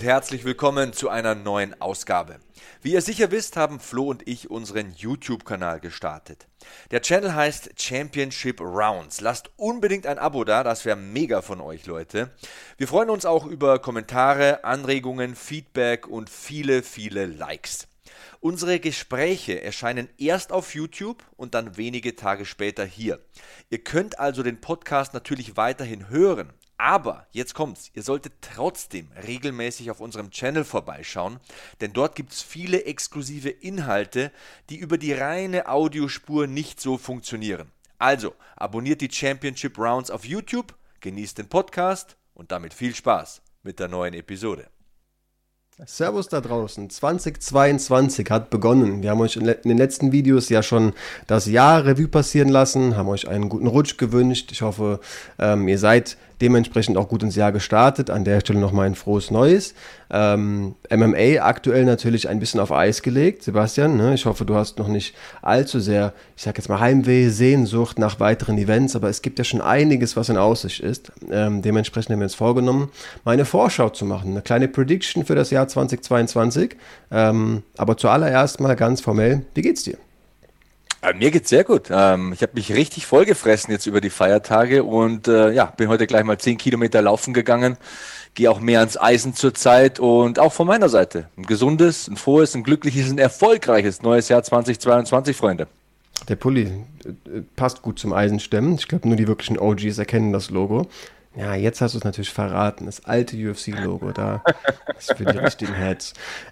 und herzlich willkommen zu einer neuen Ausgabe. Wie ihr sicher wisst, haben Flo und ich unseren YouTube-Kanal gestartet. Der Channel heißt Championship Rounds. Lasst unbedingt ein Abo da, das wäre mega von euch, Leute. Wir freuen uns auch über Kommentare, Anregungen, Feedback und viele, viele Likes. Unsere Gespräche erscheinen erst auf YouTube und dann wenige Tage später hier. Ihr könnt also den Podcast natürlich weiterhin hören, aber jetzt kommt's, ihr solltet trotzdem regelmäßig auf unserem Channel vorbeischauen, denn dort gibt's viele exklusive Inhalte, die über die reine Audiospur nicht so funktionieren. Also, abonniert die Championship Rounds auf YouTube, genießt den Podcast und damit viel Spaß mit der neuen Episode. Servus da draußen. 2022 hat begonnen. Wir haben euch in den letzten Videos ja schon das Jahr Revue passieren lassen, haben euch einen guten Rutsch gewünscht. Ich hoffe, ähm, ihr seid dementsprechend auch gut ins Jahr gestartet. An der Stelle nochmal ein frohes Neues. Ähm, MMA aktuell natürlich ein bisschen auf Eis gelegt, Sebastian. Ne? Ich hoffe, du hast noch nicht allzu sehr, ich sag jetzt mal Heimweh, Sehnsucht nach weiteren Events, aber es gibt ja schon einiges, was in Aussicht ist. Ähm, dementsprechend haben wir uns vorgenommen, mal eine Vorschau zu machen, eine kleine Prediction für das Jahr 2022. Ähm, aber zuallererst mal ganz formell, wie geht's dir? Äh, mir geht's sehr gut. Ähm, ich habe mich richtig vollgefressen jetzt über die Feiertage und äh, ja, bin heute gleich mal zehn Kilometer laufen gegangen. Gehe auch mehr ans Eisen zurzeit und auch von meiner Seite ein gesundes, ein frohes, ein glückliches, ein erfolgreiches neues Jahr 2022, Freunde. Der Pulli äh, passt gut zum Eisenstemmen. Ich glaube, nur die wirklichen OGs erkennen das Logo. Ja, jetzt hast du es natürlich verraten. Das alte UFC-Logo da. Das ist für die richtigen.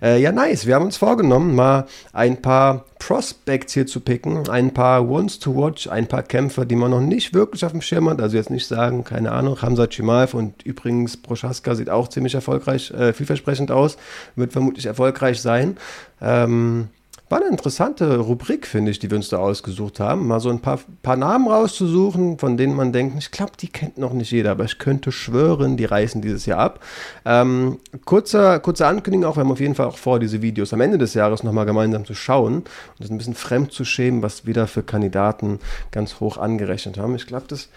Äh, ja, nice. Wir haben uns vorgenommen, mal ein paar Prospects hier zu picken. Ein paar Ones to Watch, ein paar Kämpfer, die man noch nicht wirklich auf dem Schirm hat. Also jetzt nicht sagen, keine Ahnung, Hamza Chimaev und übrigens Prochaska sieht auch ziemlich erfolgreich, äh, vielversprechend aus. Wird vermutlich erfolgreich sein. Ähm, war eine interessante Rubrik, finde ich, die wir uns da ausgesucht haben. Mal so ein paar, paar Namen rauszusuchen, von denen man denkt, ich glaube, die kennt noch nicht jeder, aber ich könnte schwören, die reißen dieses Jahr ab. Ähm, kurzer, kurze Ankündigung auch, wir haben auf jeden Fall auch vor, diese Videos am Ende des Jahres nochmal gemeinsam zu schauen und das ein bisschen fremd zu schämen, was wieder für Kandidaten ganz hoch angerechnet haben. Ich glaube, das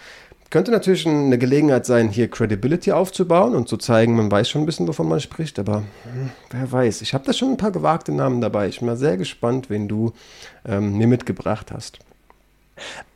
könnte natürlich eine Gelegenheit sein, hier Credibility aufzubauen und zu zeigen, man weiß schon ein bisschen, wovon man spricht, aber hm, wer weiß. Ich habe da schon ein paar gewagte Namen dabei. Ich bin mal sehr gespannt, wen du ähm, mir mitgebracht hast.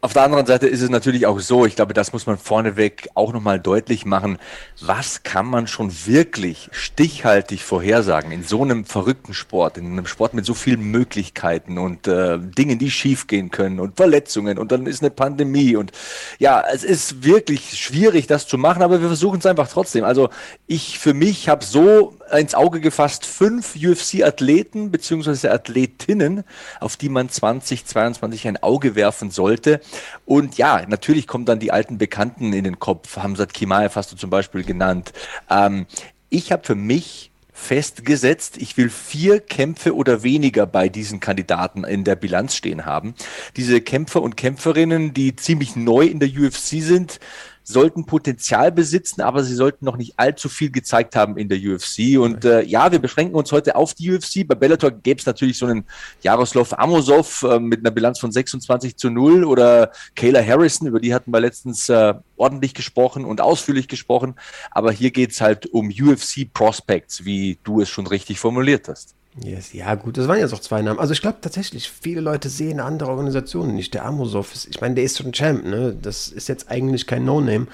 Auf der anderen Seite ist es natürlich auch so, ich glaube, das muss man vorneweg auch nochmal deutlich machen. Was kann man schon wirklich stichhaltig vorhersagen in so einem verrückten Sport, in einem Sport mit so vielen Möglichkeiten und äh, Dingen, die schiefgehen können und Verletzungen und dann ist eine Pandemie und ja, es ist wirklich schwierig, das zu machen, aber wir versuchen es einfach trotzdem. Also ich für mich habe so ins Auge gefasst fünf UFC-Athleten beziehungsweise Athletinnen, auf die man 2022 ein Auge werfen sollte. Und ja, natürlich kommen dann die alten Bekannten in den Kopf. Hamzat Kimaev hast du zum Beispiel genannt. Ähm, ich habe für mich festgesetzt. Ich will vier Kämpfe oder weniger bei diesen Kandidaten in der Bilanz stehen haben. Diese Kämpfer und Kämpferinnen, die ziemlich neu in der UFC sind, sollten Potenzial besitzen, aber sie sollten noch nicht allzu viel gezeigt haben in der UFC. Und äh, ja, wir beschränken uns heute auf die UFC. Bei Bellator gäbe es natürlich so einen Jaroslav Amosov äh, mit einer Bilanz von 26 zu 0 oder Kayla Harrison, über die hatten wir letztens äh, ordentlich gesprochen und ausführlich gesprochen. Aber hier geht es halt um UFC Prospects, wie du es schon richtig formuliert hast. Yes, ja, gut, das waren jetzt auch zwei Namen. Also ich glaube tatsächlich, viele Leute sehen andere Organisationen nicht. Der Amosov, ich meine, der ist schon Champ, ne? Das ist jetzt eigentlich kein No-Name.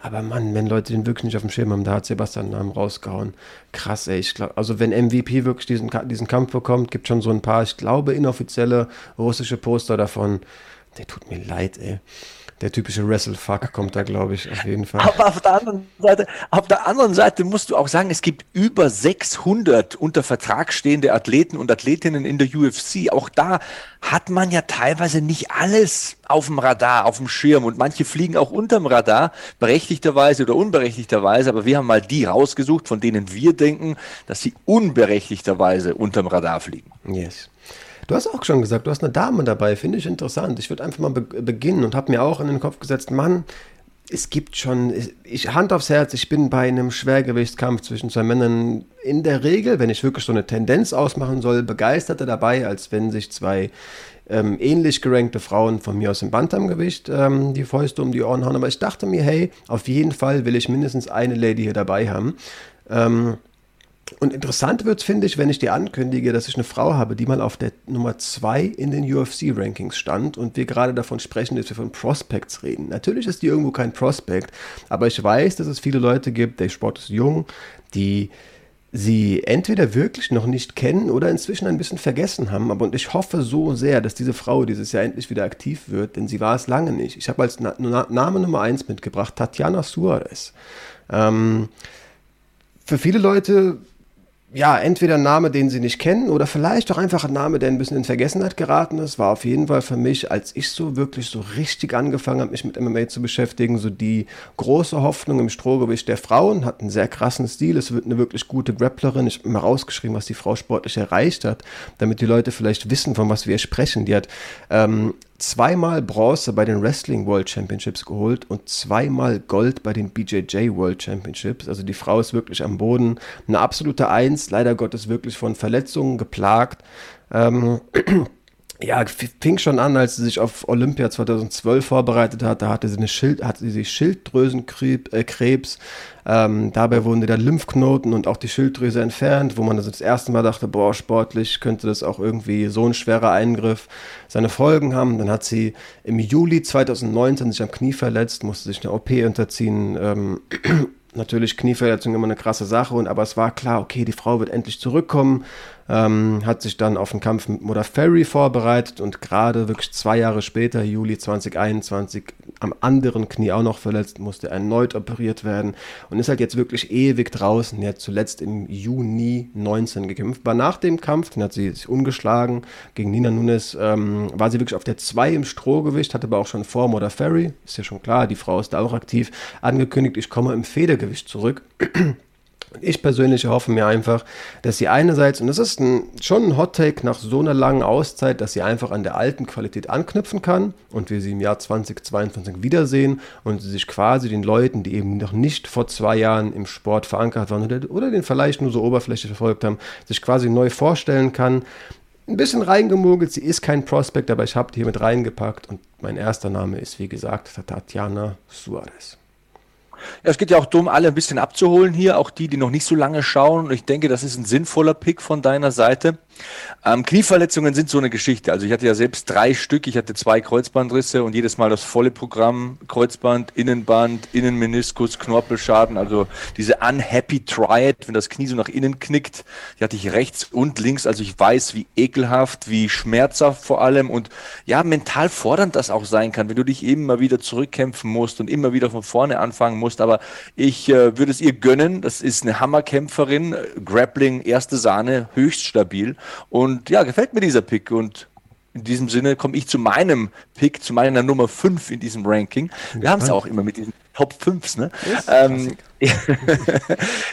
Aber Mann, wenn Leute den wirklich nicht auf dem Schirm haben, da hat Sebastian Namen rausgehauen. Krass, ey. Ich glaube, also wenn MVP wirklich diesen, diesen Kampf bekommt, gibt schon so ein paar, ich glaube, inoffizielle russische Poster davon. Der tut mir leid, ey. Der typische Wrestle-Fuck kommt da, glaube ich, auf jeden Fall. Aber auf der, anderen Seite, auf der anderen Seite musst du auch sagen, es gibt über 600 unter Vertrag stehende Athleten und Athletinnen in der UFC. Auch da hat man ja teilweise nicht alles auf dem Radar, auf dem Schirm und manche fliegen auch unterm Radar, berechtigterweise oder unberechtigterweise, aber wir haben mal die rausgesucht, von denen wir denken, dass sie unberechtigterweise unterm Radar fliegen. Yes. Du hast auch schon gesagt, du hast eine Dame dabei, finde ich interessant. Ich würde einfach mal be beginnen und habe mir auch in den Kopf gesetzt, Mann, es gibt schon, ich, Hand aufs Herz, ich bin bei einem Schwergewichtskampf zwischen zwei Männern in der Regel, wenn ich wirklich so eine Tendenz ausmachen soll, begeisterter dabei, als wenn sich zwei ähm, ähnlich gerankte Frauen von mir aus im Bantamgewicht ähm, die Fäuste um die Ohren hauen. Aber ich dachte mir, hey, auf jeden Fall will ich mindestens eine Lady hier dabei haben. Ähm, und interessant wird es, finde ich, wenn ich dir ankündige, dass ich eine Frau habe, die mal auf der Nummer 2 in den UFC-Rankings stand und wir gerade davon sprechen, dass wir von Prospects reden. Natürlich ist die irgendwo kein Prospect, aber ich weiß, dass es viele Leute gibt, der Sport ist jung, die sie entweder wirklich noch nicht kennen oder inzwischen ein bisschen vergessen haben. Aber und ich hoffe so sehr, dass diese Frau dieses Jahr endlich wieder aktiv wird, denn sie war es lange nicht. Ich habe als Na Na Name Nummer 1 mitgebracht Tatjana Suarez. Ähm, für viele Leute ja, entweder ein Name, den sie nicht kennen, oder vielleicht auch einfach ein Name, der ein bisschen in Vergessenheit geraten ist, war auf jeden Fall für mich, als ich so wirklich so richtig angefangen habe, mich mit MMA zu beschäftigen, so die große Hoffnung im Strohgewicht der Frauen, hat einen sehr krassen Stil, es wird eine wirklich gute Grapplerin, ich habe mal rausgeschrieben, was die Frau sportlich erreicht hat, damit die Leute vielleicht wissen, von was wir sprechen. Die hat ähm, zweimal Bronze bei den Wrestling World Championships geholt und zweimal Gold bei den BJJ World Championships. Also die Frau ist wirklich am Boden. Eine absolute Eins, leider Gottes wirklich von Verletzungen geplagt. Ähm, ja, fing schon an, als sie sich auf Olympia 2012 vorbereitet hat. Da hatte sie, eine Schild, hatte sie Schilddrüsenkrebs. Ähm, dabei wurden der Lymphknoten und auch die Schilddrüse entfernt, wo man das, das erste Mal dachte, boah, sportlich könnte das auch irgendwie so ein schwerer Eingriff seine Folgen haben. Dann hat sie im Juli 2019 sich am Knie verletzt, musste sich eine OP unterziehen. Ähm, natürlich Knieverletzung immer eine krasse Sache, und, aber es war klar, okay, die Frau wird endlich zurückkommen ähm, hat sich dann auf den Kampf mit Ferry vorbereitet und gerade wirklich zwei Jahre später, Juli 2021, am anderen Knie auch noch verletzt, musste erneut operiert werden und ist halt jetzt wirklich ewig draußen. Er hat zuletzt im Juni 19 gekämpft. War nach dem Kampf, den hat sie sich ungeschlagen gegen Nina Nunes, ähm, war sie wirklich auf der 2 im Strohgewicht, hatte aber auch schon vor Ferry, ist ja schon klar, die Frau ist da auch aktiv, angekündigt, ich komme im Federgewicht zurück. Ich persönlich hoffe mir einfach, dass sie einerseits, und das ist ein, schon ein Hot-Take nach so einer langen Auszeit, dass sie einfach an der alten Qualität anknüpfen kann und wir sie im Jahr 2022 wiedersehen und sie sich quasi den Leuten, die eben noch nicht vor zwei Jahren im Sport verankert waren oder, oder den vielleicht nur so oberflächlich verfolgt haben, sich quasi neu vorstellen kann. Ein bisschen reingemogelt, sie ist kein Prospect, aber ich habe die hier mit reingepackt und mein erster Name ist, wie gesagt, Tatjana Suarez. Ja, es geht ja auch darum, alle ein bisschen abzuholen hier, auch die, die noch nicht so lange schauen. Und ich denke, das ist ein sinnvoller Pick von deiner Seite. Ähm, Knieverletzungen sind so eine Geschichte. Also ich hatte ja selbst drei Stück. Ich hatte zwei Kreuzbandrisse und jedes Mal das volle Programm. Kreuzband, Innenband, Innenmeniskus, Knorpelschaden. Also diese unhappy triad, wenn das Knie so nach innen knickt. Die hatte ich rechts und links. Also ich weiß, wie ekelhaft, wie schmerzhaft vor allem und ja, mental fordernd das auch sein kann, wenn du dich mal wieder zurückkämpfen musst und immer wieder von vorne anfangen musst. Aber ich äh, würde es ihr gönnen. Das ist eine Hammerkämpferin. Grappling, erste Sahne, höchst stabil. Und ja, gefällt mir dieser Pick und in diesem Sinne komme ich zu meinem Pick, zu meiner Nummer 5 in diesem Ranking. Wir haben es auch immer mit diesen Top 5s. Ne? Ähm,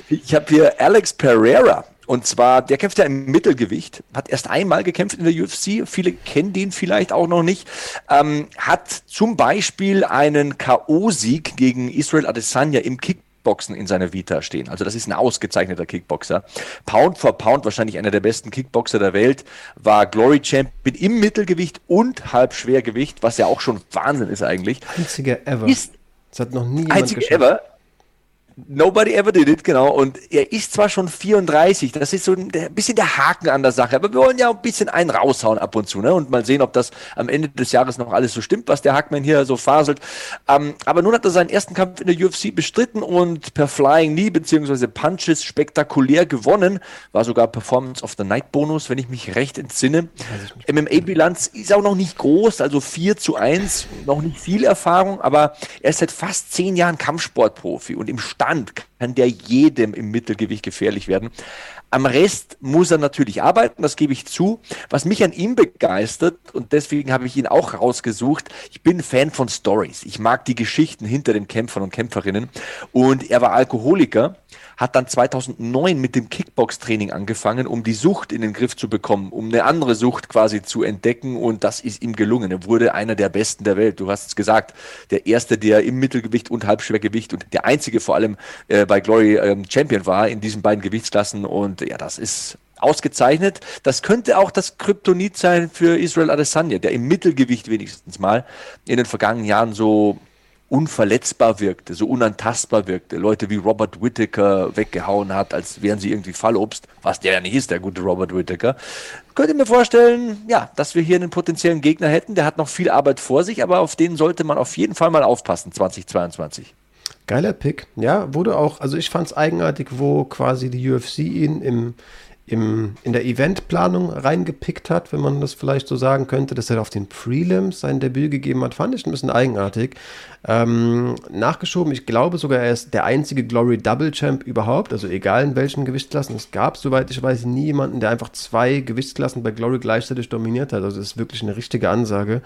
ich habe hier Alex Pereira. Und zwar, der kämpft ja im Mittelgewicht, hat erst einmal gekämpft in der UFC. Viele kennen den vielleicht auch noch nicht. Ähm, hat zum Beispiel einen K.O.-Sieg gegen Israel Adesanya im Kick Kickboxen in seiner Vita stehen. Also das ist ein ausgezeichneter Kickboxer. Pound for Pound wahrscheinlich einer der besten Kickboxer der Welt, war Glory Champion im Mittelgewicht und Halbschwergewicht, was ja auch schon Wahnsinn ist eigentlich. Einziger ever. Ist das hat noch nie jemand einziger geschafft. ever. Nobody ever did it, genau. Und er ist zwar schon 34, das ist so ein bisschen der Haken an der Sache, aber wir wollen ja ein bisschen einen raushauen ab und zu, ne? Und mal sehen, ob das am Ende des Jahres noch alles so stimmt, was der Hackman hier so faselt. Ähm, aber nun hat er seinen ersten Kampf in der UFC bestritten und per Flying Knee bzw. Punches spektakulär gewonnen. War sogar Performance of the Night Bonus, wenn ich mich recht entsinne. MMA-Bilanz ist auch noch nicht groß, also 4 zu 1, noch nicht viel Erfahrung, aber er ist seit fast zehn Jahren Kampfsportprofi und im Stand kann der jedem im Mittelgewicht gefährlich werden. Am Rest muss er natürlich arbeiten, das gebe ich zu. Was mich an ihm begeistert, und deswegen habe ich ihn auch rausgesucht, ich bin Fan von Stories. Ich mag die Geschichten hinter den Kämpfern und Kämpferinnen. Und er war Alkoholiker hat dann 2009 mit dem Kickbox-Training angefangen, um die Sucht in den Griff zu bekommen, um eine andere Sucht quasi zu entdecken und das ist ihm gelungen. Er wurde einer der Besten der Welt. Du hast es gesagt, der erste, der im Mittelgewicht und Halbschwergewicht und der einzige vor allem äh, bei Glory ähm, Champion war in diesen beiden Gewichtsklassen und ja, das ist ausgezeichnet. Das könnte auch das Kryptonit sein für Israel Adesanya, der im Mittelgewicht wenigstens mal in den vergangenen Jahren so unverletzbar wirkte, so unantastbar wirkte, Leute wie Robert Whittaker weggehauen hat, als wären sie irgendwie Fallobst, was der ja nicht ist, der gute Robert Whittaker. Könnt ihr mir vorstellen, ja, dass wir hier einen potenziellen Gegner hätten, der hat noch viel Arbeit vor sich, aber auf den sollte man auf jeden Fall mal aufpassen, 2022. Geiler Pick, ja, wurde auch, also ich fand es eigenartig, wo quasi die UFC ihn im im, in der Eventplanung reingepickt hat, wenn man das vielleicht so sagen könnte, dass er auf den Prelims sein Debüt gegeben hat, fand ich ein bisschen eigenartig. Ähm, nachgeschoben, ich glaube sogar, er ist der einzige Glory Double Champ überhaupt, also egal in welchen Gewichtsklassen. Es gab, soweit ich weiß, nie jemanden, der einfach zwei Gewichtsklassen bei Glory gleichzeitig dominiert hat. Also das ist wirklich eine richtige Ansage.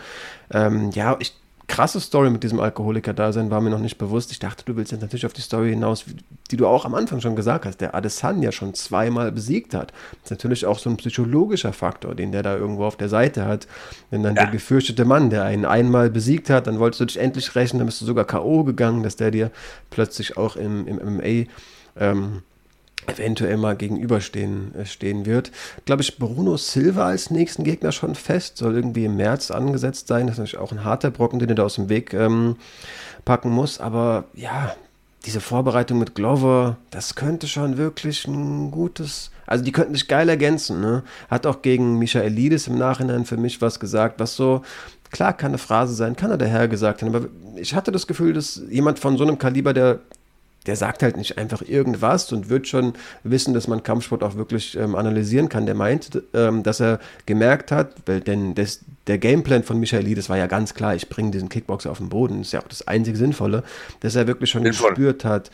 Ähm, ja, ich krasse Story mit diesem Alkoholiker-Dasein war mir noch nicht bewusst. Ich dachte, du willst jetzt natürlich auf die Story hinaus, die du auch am Anfang schon gesagt hast, der Adesanya schon zweimal besiegt hat. Das ist natürlich auch so ein psychologischer Faktor, den der da irgendwo auf der Seite hat. Wenn dann ja. der gefürchtete Mann, der einen einmal besiegt hat, dann wolltest du dich endlich rächen, dann bist du sogar K.O. gegangen, dass der dir plötzlich auch im, im MMA ähm, eventuell mal gegenüberstehen äh, stehen wird. Glaube ich, Bruno Silva als nächsten Gegner schon fest, soll irgendwie im März angesetzt sein. Das ist natürlich auch ein harter Brocken, den er da aus dem Weg ähm, packen muss. Aber ja, diese Vorbereitung mit Glover, das könnte schon wirklich ein gutes. Also die könnten sich geil ergänzen. Ne? Hat auch gegen Michaelidis im Nachhinein für mich was gesagt, was so klar kann eine Phrase sein, kann er der Herr gesagt haben, aber ich hatte das Gefühl, dass jemand von so einem Kaliber, der der sagt halt nicht einfach irgendwas und wird schon wissen, dass man Kampfsport auch wirklich ähm, analysieren kann. Der meint, ähm, dass er gemerkt hat, weil denn das, der Gameplan von Michael das war ja ganz klar, ich bringe diesen Kickboxer auf den Boden, das ist ja auch das einzig Sinnvolle, dass er wirklich schon Sinnvoll. gespürt hat,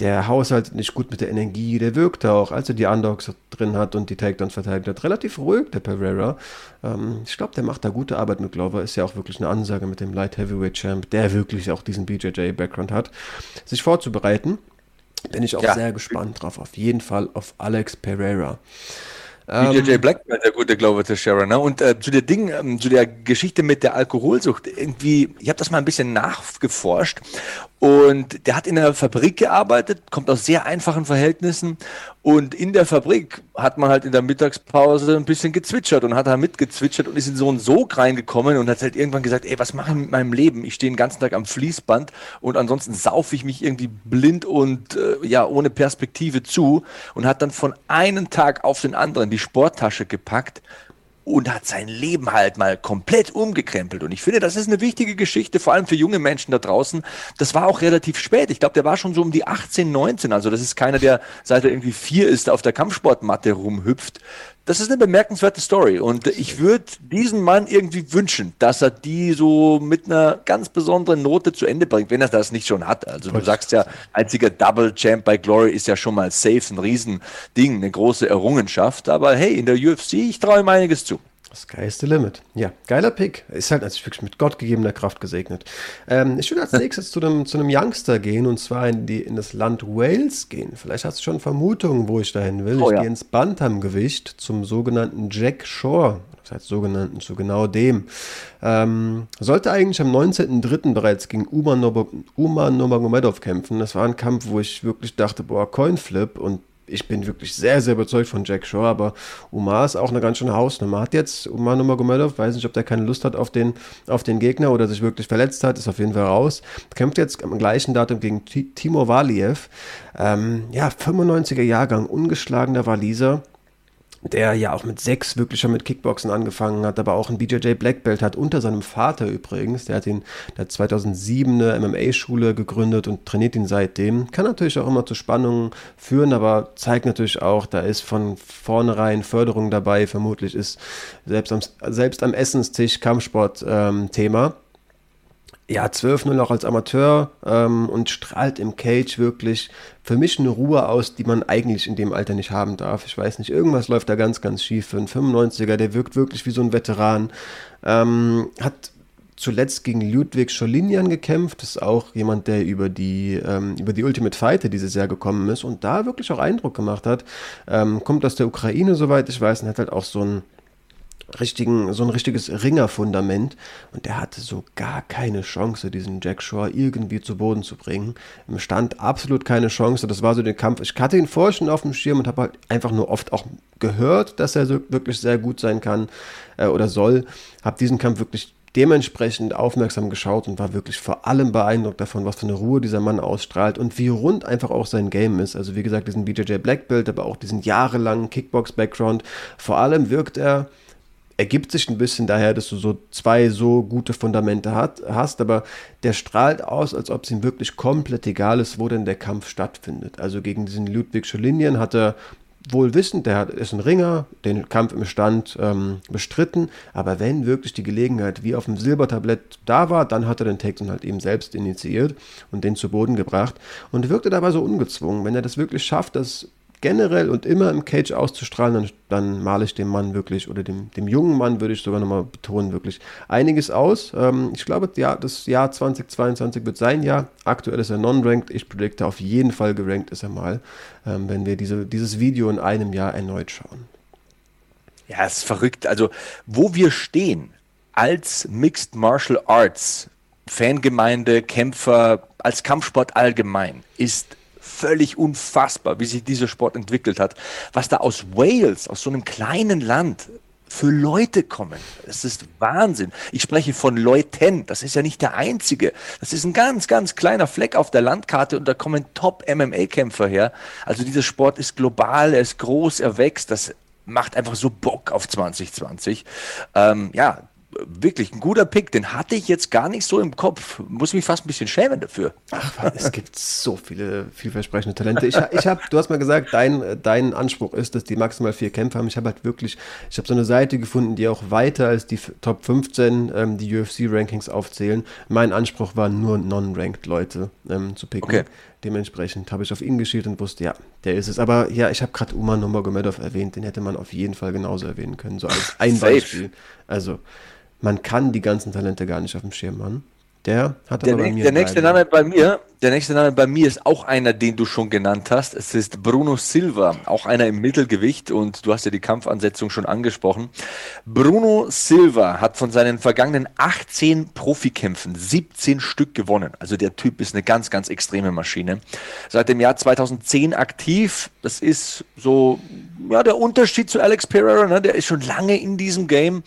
der Haushalt nicht gut mit der Energie, der wirkte auch, als er die Underdogs drin hat und die Takedowns verteidigt hat, relativ ruhig, der Pereira. Ähm, ich glaube, der macht da gute Arbeit mit Glover, ist ja auch wirklich eine Ansage mit dem Light Heavyweight Champ, der wirklich auch diesen BJJ-Background hat, sich vorzubereiten. Bin ich auch ja. sehr gespannt drauf, auf jeden Fall auf Alex Pereira. BJJ ähm, Black, der gute Glover Teixeira, ne? Und äh, zu der Ding, ähm, zu der Geschichte mit der Alkoholsucht, irgendwie, ich habe das mal ein bisschen nachgeforscht und der hat in einer Fabrik gearbeitet, kommt aus sehr einfachen Verhältnissen. Und in der Fabrik hat man halt in der Mittagspause ein bisschen gezwitschert und hat da mitgezwitschert und ist in so einen Sog reingekommen und hat halt irgendwann gesagt, ey, was mache ich mit meinem Leben? Ich stehe den ganzen Tag am Fließband und ansonsten saufe ich mich irgendwie blind und äh, ja, ohne Perspektive zu und hat dann von einem Tag auf den anderen die Sporttasche gepackt und hat sein Leben halt mal komplett umgekrempelt. Und ich finde, das ist eine wichtige Geschichte, vor allem für junge Menschen da draußen. Das war auch relativ spät. Ich glaube, der war schon so um die 18, 19. Also das ist keiner, der seit er irgendwie vier ist, auf der Kampfsportmatte rumhüpft. Das ist eine bemerkenswerte Story. Und ich würde diesem Mann irgendwie wünschen, dass er die so mit einer ganz besonderen Note zu Ende bringt, wenn er das nicht schon hat. Also du sagst ja, einziger Double Champ bei Glory ist ja schon mal safe, ein Riesending, eine große Errungenschaft. Aber hey, in der UFC, ich traue ihm einiges zu. Das geilste Limit. Ja, geiler Pick. Ist halt natürlich wirklich mit Gott gegebener Kraft gesegnet. Ähm, ich würde als nächstes zu einem, zu einem Youngster gehen und zwar in, die, in das Land Wales gehen. Vielleicht hast du schon Vermutungen, wo ich dahin will. Oh, ich ja. gehe ins Bantamgewicht zum sogenannten Jack Shore. Das heißt sogenannten zu genau dem. Ähm, sollte eigentlich am 19.03. bereits gegen Uma, Umar Nurmagomedov kämpfen. Das war ein Kampf, wo ich wirklich dachte, boah, Coinflip und ich bin wirklich sehr, sehr überzeugt von Jack Shaw, aber Umar ist auch eine ganz schöne Hausnummer. Hat jetzt Umar Nurmagomedov, weiß nicht, ob der keine Lust hat auf den, auf den Gegner oder sich wirklich verletzt hat, ist auf jeden Fall raus. Kämpft jetzt am gleichen Datum gegen Timur Valiev. Ähm, ja, 95er Jahrgang, ungeschlagener Waliser der ja auch mit sechs wirklich schon mit Kickboxen angefangen hat, aber auch ein BJJ Black Belt hat, unter seinem Vater übrigens. Der hat ihn, der hat 2007 eine MMA-Schule gegründet und trainiert ihn seitdem. Kann natürlich auch immer zu Spannungen führen, aber zeigt natürlich auch, da ist von vornherein Förderung dabei. Vermutlich ist selbst am, selbst am Essenstisch Kampfsport ähm, Thema ja, 12-0 auch als Amateur ähm, und strahlt im Cage wirklich für mich eine Ruhe aus, die man eigentlich in dem Alter nicht haben darf. Ich weiß nicht, irgendwas läuft da ganz, ganz schief für einen 95er, der wirkt wirklich wie so ein Veteran. Ähm, hat zuletzt gegen Ludwig Scholinian gekämpft. Ist auch jemand, der über die, ähm, über die Ultimate Fighter dieses Jahr gekommen ist und da wirklich auch Eindruck gemacht hat. Ähm, kommt aus der Ukraine, soweit ich weiß, und hat halt auch so ein richtigen, so ein richtiges Ringerfundament und der hatte so gar keine Chance, diesen Jack Shaw irgendwie zu Boden zu bringen. Im Stand absolut keine Chance. Das war so der Kampf. Ich hatte ihn vorher schon auf dem Schirm und habe halt einfach nur oft auch gehört, dass er so wirklich sehr gut sein kann äh, oder soll. Habe diesen Kampf wirklich dementsprechend aufmerksam geschaut und war wirklich vor allem beeindruckt davon, was für eine Ruhe dieser Mann ausstrahlt und wie rund einfach auch sein Game ist. Also wie gesagt, diesen BJJ Black Belt, aber auch diesen jahrelangen Kickbox-Background. Vor allem wirkt er ergibt sich ein bisschen daher, dass du so zwei so gute Fundamente hat, hast, aber der strahlt aus, als ob es ihm wirklich komplett egal ist, wo denn der Kampf stattfindet. Also gegen diesen Ludwig Scholinien hat er wohl wissend, der ist ein Ringer, den Kampf im Stand ähm, bestritten, aber wenn wirklich die Gelegenheit wie auf dem Silbertablett da war, dann hat er den Takedown halt eben selbst initiiert und den zu Boden gebracht und wirkte dabei so ungezwungen. Wenn er das wirklich schafft, das generell und immer im Cage auszustrahlen, dann, dann male ich dem Mann wirklich, oder dem, dem jungen Mann würde ich sogar nochmal betonen, wirklich einiges aus. Ähm, ich glaube, ja, das Jahr 2022 wird sein Jahr. Aktuell ist er non-ranked. Ich predikte, auf jeden Fall gerankt ist er mal, ähm, wenn wir diese, dieses Video in einem Jahr erneut schauen. Ja, es ist verrückt. Also, wo wir stehen als Mixed Martial Arts Fangemeinde, Kämpfer, als Kampfsport allgemein, ist völlig unfassbar, wie sich dieser Sport entwickelt hat. Was da aus Wales, aus so einem kleinen Land, für Leute kommen. Das ist Wahnsinn. Ich spreche von Leuten. Das ist ja nicht der einzige. Das ist ein ganz, ganz kleiner Fleck auf der Landkarte und da kommen Top-MMA-Kämpfer her. Also dieser Sport ist global, er ist groß, er wächst. Das macht einfach so Bock auf 2020. Ähm, ja, wirklich ein guter Pick. Den hatte ich jetzt gar nicht so im Kopf. Muss mich fast ein bisschen schämen dafür. Ach, es gibt so viele vielversprechende Talente. Ich, ich habe, du hast mal gesagt, dein, dein Anspruch ist, dass die maximal vier Kämpfe haben. Ich habe halt wirklich, ich habe so eine Seite gefunden, die auch weiter als die Top 15 ähm, die UFC-Rankings aufzählen. Mein Anspruch war nur non-ranked Leute ähm, zu picken. Okay. Dementsprechend habe ich auf ihn geschielt und wusste, ja, der ist es. Aber ja, ich habe gerade Umar Nurmagomedov erwähnt, den hätte man auf jeden Fall genauso erwähnen können, so als ein Beispiel. Also, man kann die ganzen Talente gar nicht auf dem Schirm haben. Der hat der, aber bei mir der nächste Name bei mir, der nächste Name bei mir ist auch einer, den du schon genannt hast. Es ist Bruno Silva, auch einer im Mittelgewicht und du hast ja die Kampfansetzung schon angesprochen. Bruno Silva hat von seinen vergangenen 18 Profikämpfen 17 Stück gewonnen. Also der Typ ist eine ganz, ganz extreme Maschine. Seit dem Jahr 2010 aktiv. Das ist so ja der Unterschied zu Alex Pereira. Ne? Der ist schon lange in diesem Game.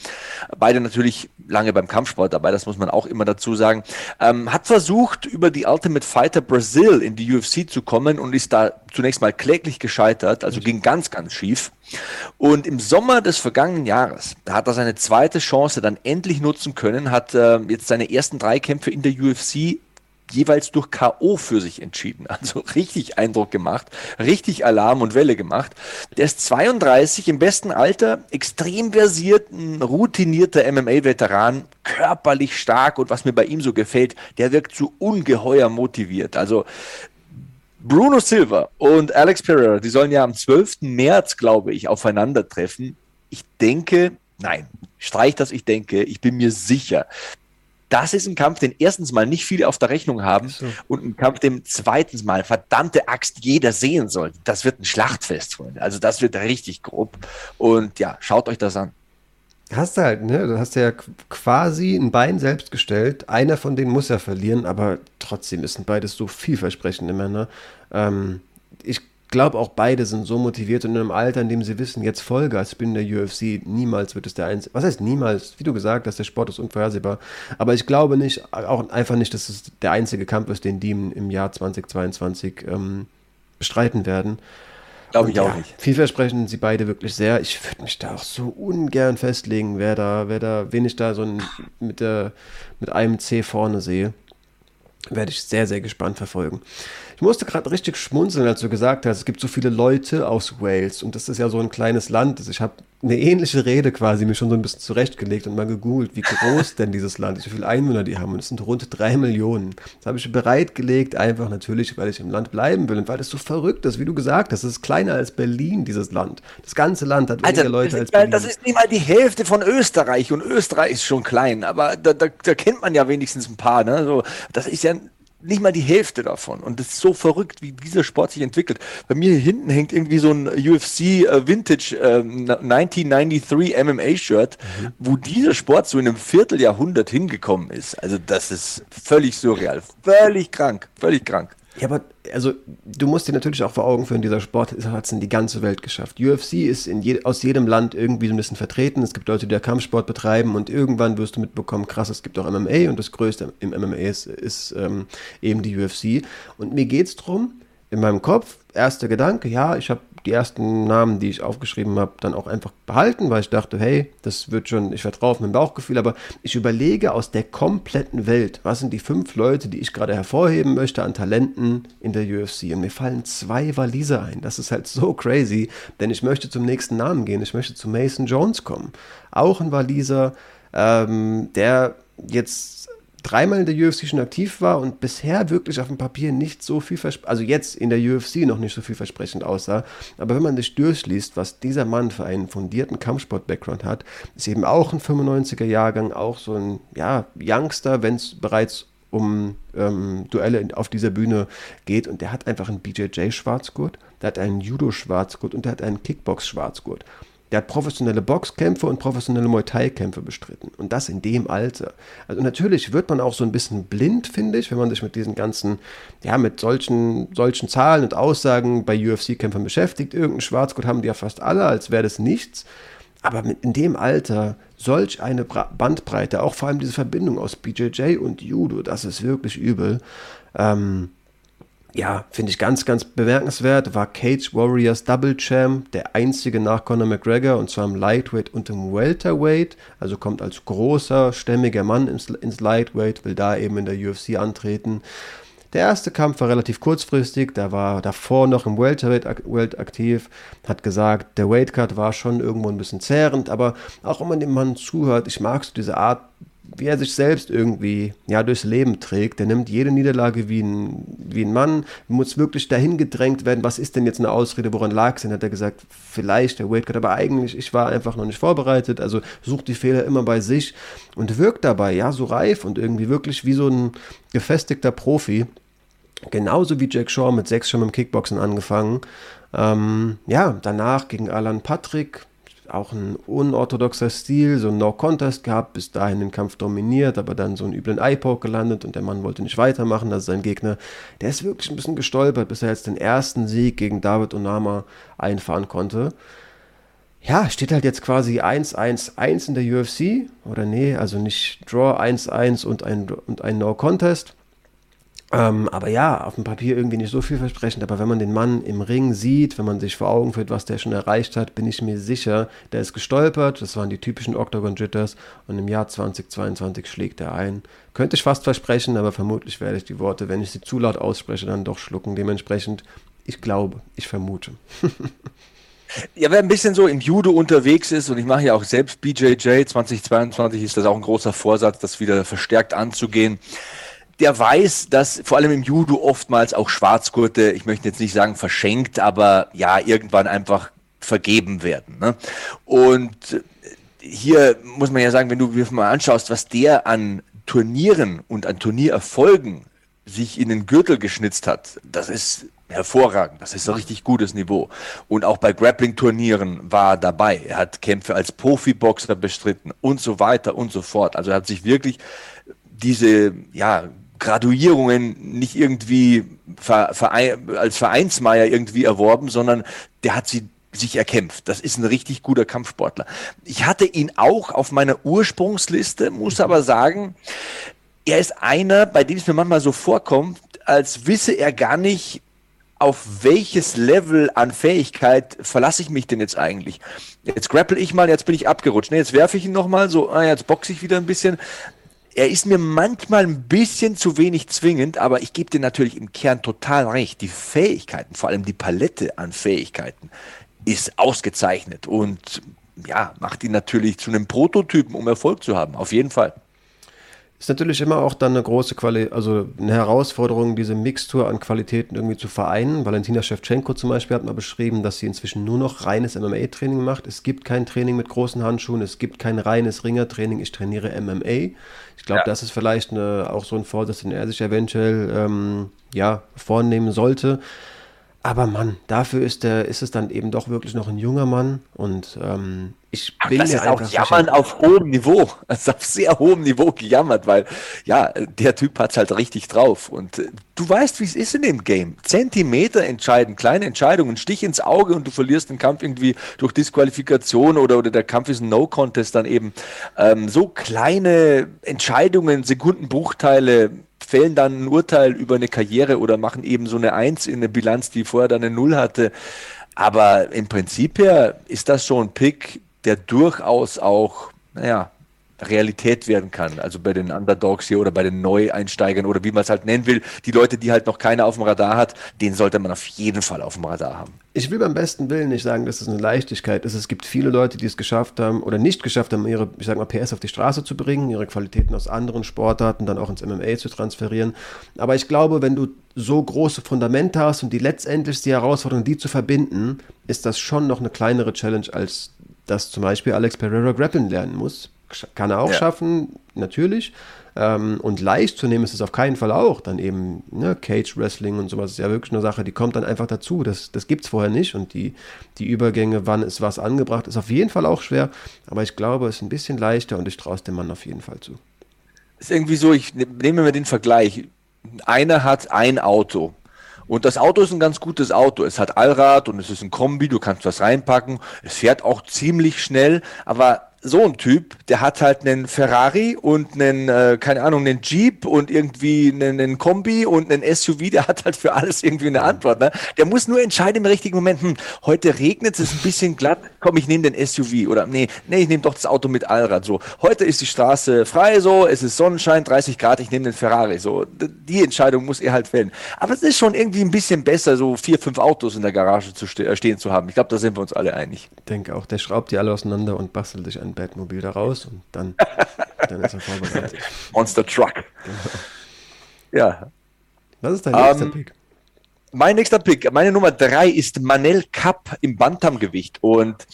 Beide natürlich lange beim Kampfsport dabei. Das muss man auch immer dazu sagen. Ähm, hat versucht über die Ultimate Fight Fighter Brazil in die UFC zu kommen und ist da zunächst mal kläglich gescheitert, also ging ganz, ganz schief. Und im Sommer des vergangenen Jahres, da hat er seine zweite Chance dann endlich nutzen können, hat äh, jetzt seine ersten drei Kämpfe in der UFC jeweils durch K.O. für sich entschieden. Also richtig Eindruck gemacht, richtig Alarm und Welle gemacht. Der ist 32, im besten Alter, extrem versiert, ein routinierter MMA-Veteran, körperlich stark und was mir bei ihm so gefällt, der wirkt so ungeheuer motiviert. Also Bruno Silva und Alex Pereira, die sollen ja am 12. März, glaube ich, aufeinandertreffen. Ich denke, nein, streich das, ich denke, ich bin mir sicher, das ist ein Kampf, den erstens mal nicht viele auf der Rechnung haben so. und ein Kampf, den zweitens mal verdammte Axt jeder sehen soll. Das wird ein Schlachtfest, Freunde. Also das wird richtig grob. Und ja, schaut euch das an. Hast du halt, ne? Du hast ja quasi ein Bein selbst gestellt. Einer von denen muss ja verlieren, aber trotzdem sind beides so vielversprechende Männer. Ähm, ich glaube auch beide sind so motiviert und in einem Alter, in dem sie wissen, jetzt Vollgas, ich bin in der UFC, niemals wird es der einzige, was heißt niemals, wie du gesagt hast, der Sport ist unvorhersehbar, aber ich glaube nicht, auch einfach nicht, dass es der einzige Kampf ist, den die im Jahr 2022 ähm, bestreiten werden. Glaube ich ja, auch nicht. Vielversprechend sie beide wirklich sehr. Ich würde mich da auch so ungern festlegen, wer da, wer da, wen ich da so ein, mit, der, mit einem C vorne sehe. Werde ich sehr, sehr gespannt verfolgen. Ich musste gerade richtig schmunzeln, als du gesagt hast, es gibt so viele Leute aus Wales und das ist ja so ein kleines Land. Also ich habe eine ähnliche Rede quasi mir schon so ein bisschen zurechtgelegt und mal gegoogelt, wie groß denn dieses Land ist, wie viele Einwohner die haben. Und es sind rund drei Millionen. Das habe ich bereitgelegt, einfach natürlich, weil ich im Land bleiben will und weil es so verrückt ist, wie du gesagt hast. Es ist kleiner als Berlin, dieses Land. Das ganze Land hat weniger Alter, Leute als Berlin. Das ist nicht mal die Hälfte von Österreich und Österreich ist schon klein, aber da, da, da kennt man ja wenigstens ein paar. Ne? So, das ist ja nicht mal die Hälfte davon. Und das ist so verrückt, wie dieser Sport sich entwickelt. Bei mir hier hinten hängt irgendwie so ein UFC äh, Vintage äh, 1993 MMA Shirt, mhm. wo dieser Sport so in einem Vierteljahrhundert hingekommen ist. Also das ist völlig surreal, völlig krank, völlig krank. Ja, aber also du musst dir natürlich auch vor Augen führen, dieser Sport hat es in die ganze Welt geschafft. UFC ist je, aus jedem Land irgendwie so ein bisschen vertreten. Es gibt Leute, die da Kampfsport betreiben und irgendwann wirst du mitbekommen, krass, es gibt auch MMA und das Größte im MMA ist, ist ähm, eben die UFC. Und mir geht es darum, in meinem Kopf, erster Gedanke, ja, ich habe die ersten Namen, die ich aufgeschrieben habe, dann auch einfach behalten, weil ich dachte, hey, das wird schon, ich vertraue auf mein Bauchgefühl, aber ich überlege aus der kompletten Welt, was sind die fünf Leute, die ich gerade hervorheben möchte an Talenten in der UFC. Und mir fallen zwei Waliser ein. Das ist halt so crazy, denn ich möchte zum nächsten Namen gehen. Ich möchte zu Mason Jones kommen. Auch ein Waliser, ähm, der jetzt dreimal in der UFC schon aktiv war und bisher wirklich auf dem Papier nicht so viel also jetzt in der UFC noch nicht so viel versprechend aussah. Aber wenn man sich durchliest, was dieser Mann für einen fundierten Kampfsport-Background hat, ist eben auch ein 95er Jahrgang, auch so ein ja, Youngster, wenn es bereits um ähm, Duelle auf dieser Bühne geht. Und der hat einfach einen BJJ-Schwarzgurt, der hat einen Judo-Schwarzgurt und der hat einen Kickbox-Schwarzgurt. Der hat professionelle Boxkämpfe und professionelle Muay Thai-Kämpfe bestritten. Und das in dem Alter. Also natürlich wird man auch so ein bisschen blind, finde ich, wenn man sich mit diesen ganzen, ja, mit solchen, solchen Zahlen und Aussagen bei UFC-Kämpfern beschäftigt. Irgendein Schwarzgurt haben die ja fast alle, als wäre das nichts. Aber in dem Alter solch eine Bandbreite, auch vor allem diese Verbindung aus BJJ und Judo, das ist wirklich übel. Ähm, ja, finde ich ganz, ganz bemerkenswert, war Cage Warriors Double Champ, der einzige nach Conor McGregor, und zwar im Lightweight und im Welterweight, also kommt als großer, stämmiger Mann ins, ins Lightweight, will da eben in der UFC antreten. Der erste Kampf war relativ kurzfristig, da war davor noch im Welterweight Welt aktiv, hat gesagt, der Weightcut war schon irgendwo ein bisschen zehrend, aber auch wenn man dem Mann zuhört, ich mag so diese Art wie er sich selbst irgendwie ja, durchs Leben trägt. Der nimmt jede Niederlage wie ein, wie ein Mann, muss wirklich dahin gedrängt werden, was ist denn jetzt eine Ausrede, woran lag es denn? Hat er gesagt, vielleicht der Weightcut, aber eigentlich, ich war einfach noch nicht vorbereitet, also sucht die Fehler immer bei sich und wirkt dabei, ja, so reif und irgendwie wirklich wie so ein gefestigter Profi. Genauso wie Jack Shaw mit sechs schon im Kickboxen angefangen. Ähm, ja, danach gegen Alan Patrick, auch ein unorthodoxer Stil, so ein No-Contest gehabt, bis dahin den Kampf dominiert, aber dann so einen üblen Eye-Poke gelandet und der Mann wollte nicht weitermachen, also sein Gegner, der ist wirklich ein bisschen gestolpert, bis er jetzt den ersten Sieg gegen David Onama einfahren konnte. Ja, steht halt jetzt quasi 1-1-1 in der UFC, oder nee, also nicht Draw 1-1 und ein, und ein No-Contest. Ähm, aber ja, auf dem Papier irgendwie nicht so vielversprechend. Aber wenn man den Mann im Ring sieht, wenn man sich vor Augen führt, was der schon erreicht hat, bin ich mir sicher, der ist gestolpert. Das waren die typischen Octagon Jitters. Und im Jahr 2022 schlägt er ein. Könnte ich fast versprechen, aber vermutlich werde ich die Worte, wenn ich sie zu laut ausspreche, dann doch schlucken. Dementsprechend, ich glaube, ich vermute. Ja, wer ein bisschen so im Judo unterwegs ist, und ich mache ja auch selbst BJJ 2022, ist das auch ein großer Vorsatz, das wieder verstärkt anzugehen der weiß, dass vor allem im Judo oftmals auch Schwarzgurte, ich möchte jetzt nicht sagen verschenkt, aber ja, irgendwann einfach vergeben werden. Ne? Und hier muss man ja sagen, wenn du dir mal anschaust, was der an Turnieren und an Turniererfolgen sich in den Gürtel geschnitzt hat, das ist hervorragend. Das ist ein richtig gutes Niveau. Und auch bei Grappling-Turnieren war er dabei. Er hat Kämpfe als Profiboxer bestritten und so weiter und so fort. Also er hat sich wirklich diese, ja, Graduierungen nicht irgendwie als Vereinsmeier irgendwie erworben, sondern der hat sie sich erkämpft. Das ist ein richtig guter Kampfsportler. Ich hatte ihn auch auf meiner Ursprungsliste, muss aber sagen, er ist einer, bei dem es mir manchmal so vorkommt, als wisse er gar nicht, auf welches Level an Fähigkeit verlasse ich mich denn jetzt eigentlich? Jetzt grapple ich mal, jetzt bin ich abgerutscht. Ne, jetzt werfe ich ihn nochmal, so, ah, jetzt boxe ich wieder ein bisschen. Er ist mir manchmal ein bisschen zu wenig zwingend, aber ich gebe dir natürlich im Kern total recht. Die Fähigkeiten, vor allem die Palette an Fähigkeiten, ist ausgezeichnet und ja, macht ihn natürlich zu einem Prototypen, um Erfolg zu haben. Auf jeden Fall. Ist natürlich immer auch dann eine große Qualität, also eine Herausforderung, diese Mixtur an Qualitäten irgendwie zu vereinen. Valentina Shevchenko zum Beispiel hat mal beschrieben, dass sie inzwischen nur noch reines MMA-Training macht. Es gibt kein Training mit großen Handschuhen, es gibt kein reines Ringertraining. Ich trainiere MMA. Ich glaube, ja. das ist vielleicht eine, auch so ein Vorsatz, den er sich eventuell ähm, ja, vornehmen sollte. Aber Mann, dafür ist, der, ist es dann eben doch wirklich noch ein junger Mann und ähm, ich bin Ach, das ist auch Jammern auf hohem Niveau. Das ist auf sehr hohem Niveau gejammert, weil ja, der Typ hat es halt richtig drauf. Und äh, du weißt, wie es ist in dem Game. Zentimeter entscheiden, kleine Entscheidungen, Stich ins Auge und du verlierst den Kampf irgendwie durch Disqualifikation oder, oder der Kampf ist ein No-Contest dann eben. Ähm, so kleine Entscheidungen, Sekundenbruchteile fällen dann ein Urteil über eine Karriere oder machen eben so eine Eins in eine Bilanz, die vorher dann eine Null hatte. Aber im Prinzip her ist das so ein Pick, der durchaus auch, naja, Realität werden kann. Also bei den Underdogs hier oder bei den Neueinsteigern oder wie man es halt nennen will. Die Leute, die halt noch keiner auf dem Radar hat, den sollte man auf jeden Fall auf dem Radar haben. Ich will beim besten Willen nicht sagen, dass es eine Leichtigkeit ist. Es gibt viele Leute, die es geschafft haben oder nicht geschafft haben, ihre, ich sag mal, PS auf die Straße zu bringen, ihre Qualitäten aus anderen Sportarten dann auch ins MMA zu transferieren. Aber ich glaube, wenn du so große Fundamente hast und die letztendlich die Herausforderung, die zu verbinden, ist das schon noch eine kleinere Challenge, als dass zum Beispiel Alex Pereira grappeln lernen muss kann er auch ja. schaffen, natürlich. Ähm, und leicht zu nehmen ist es auf keinen Fall auch. Dann eben ne, Cage Wrestling und sowas ist ja wirklich eine Sache, die kommt dann einfach dazu. Das, das gibt es vorher nicht. Und die, die Übergänge, wann ist was angebracht, ist auf jeden Fall auch schwer. Aber ich glaube, es ist ein bisschen leichter und ich traue es dem Mann auf jeden Fall zu. Ist irgendwie so, ich ne, nehme mir den Vergleich. Einer hat ein Auto. Und das Auto ist ein ganz gutes Auto. Es hat Allrad und es ist ein Kombi, du kannst was reinpacken. Es fährt auch ziemlich schnell, aber so ein Typ, der hat halt einen Ferrari und einen, äh, keine Ahnung, einen Jeep und irgendwie einen, einen, Kombi und einen SUV, der hat halt für alles irgendwie eine Antwort. Ne? Der muss nur entscheiden im richtigen Moment, hm, heute regnet es, ist ein bisschen glatt, komm, ich nehme den SUV oder nee, nee, ich nehme doch das Auto mit Allrad. So, heute ist die Straße frei, so, es ist Sonnenschein, 30 Grad, ich nehme den Ferrari. So, die Entscheidung muss er halt fällen. Aber es ist schon irgendwie ein bisschen besser, so vier, fünf Autos in der Garage zu ste stehen zu haben. Ich glaube, da sind wir uns alle einig. Ich denke auch, der schraubt die alle auseinander und bastelt sich Batmobil da raus und dann, dann ist er vorbereitet. Monster Truck. Genau. Ja. Was ist dein nächster um, ähm, Pick? Mein nächster Pick, meine Nummer drei ist Manel Kapp im Bantamgewicht. Und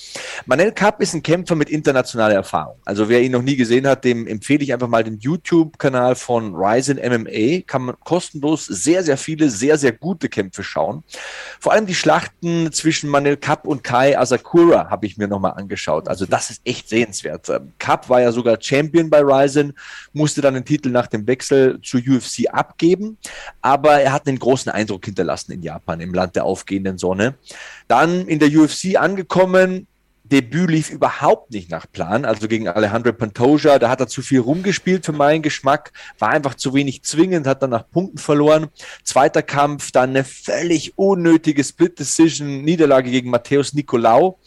Manel Kapp ist ein Kämpfer mit internationaler Erfahrung. Also wer ihn noch nie gesehen hat, dem empfehle ich einfach mal den YouTube-Kanal von Ryzen MMA. Kann man kostenlos sehr, sehr viele, sehr, sehr gute Kämpfe schauen. Vor allem die Schlachten zwischen Manel Kapp und Kai Asakura habe ich mir nochmal angeschaut. Also das ist echt sehenswert. Kapp war ja sogar Champion bei Ryzen, musste dann den Titel nach dem Wechsel zur UFC abgeben. Aber er hat einen großen Eindruck hinterlassen in Japan, im Land der aufgehenden Sonne. Dann in der UFC angekommen, Debüt lief überhaupt nicht nach Plan, also gegen Alejandro Pantoja, da hat er zu viel rumgespielt für meinen Geschmack, war einfach zu wenig zwingend, hat dann nach Punkten verloren. Zweiter Kampf, dann eine völlig unnötige Split-Decision, Niederlage gegen Matthäus Nicolau.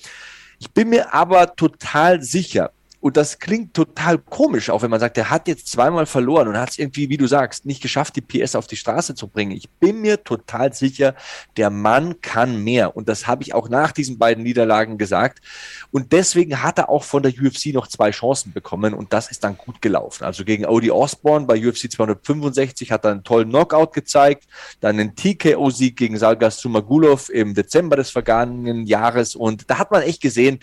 Ich bin mir aber total sicher, und das klingt total komisch, auch wenn man sagt, der hat jetzt zweimal verloren und hat es irgendwie, wie du sagst, nicht geschafft, die PS auf die Straße zu bringen. Ich bin mir total sicher, der Mann kann mehr. Und das habe ich auch nach diesen beiden Niederlagen gesagt. Und deswegen hat er auch von der UFC noch zwei Chancen bekommen und das ist dann gut gelaufen. Also gegen Odie Osborne bei UFC 265 hat er einen tollen Knockout gezeigt, dann einen TKO-Sieg gegen Salgas Sumagulov im Dezember des vergangenen Jahres und da hat man echt gesehen,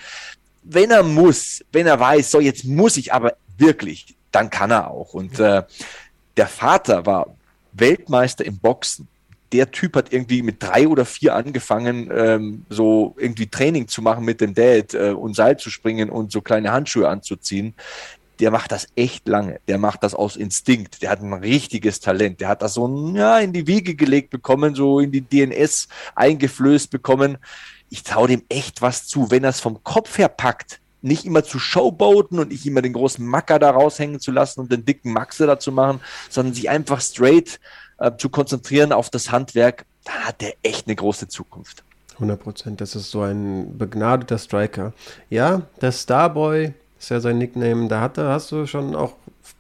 wenn er muss, wenn er weiß, so jetzt muss ich aber wirklich, dann kann er auch. Und äh, der Vater war Weltmeister im Boxen. Der Typ hat irgendwie mit drei oder vier angefangen, ähm, so irgendwie Training zu machen mit dem Dad äh, und Seil zu springen und so kleine Handschuhe anzuziehen. der macht das echt lange. Der macht das aus Instinkt. Der hat ein richtiges Talent. Der hat das so ja, in die Wiege gelegt bekommen, so in die DNS eingeflößt bekommen. Ich traue dem echt was zu, wenn er es vom Kopf her packt. Nicht immer zu showboaten und nicht immer den großen Macker da raushängen zu lassen und den dicken Maxe da zu machen, sondern sich einfach straight äh, zu konzentrieren auf das Handwerk, da hat der echt eine große Zukunft. 100 Prozent. Das ist so ein begnadeter Striker. Ja, der Starboy ist ja sein Nickname. Da hat, hast du schon auch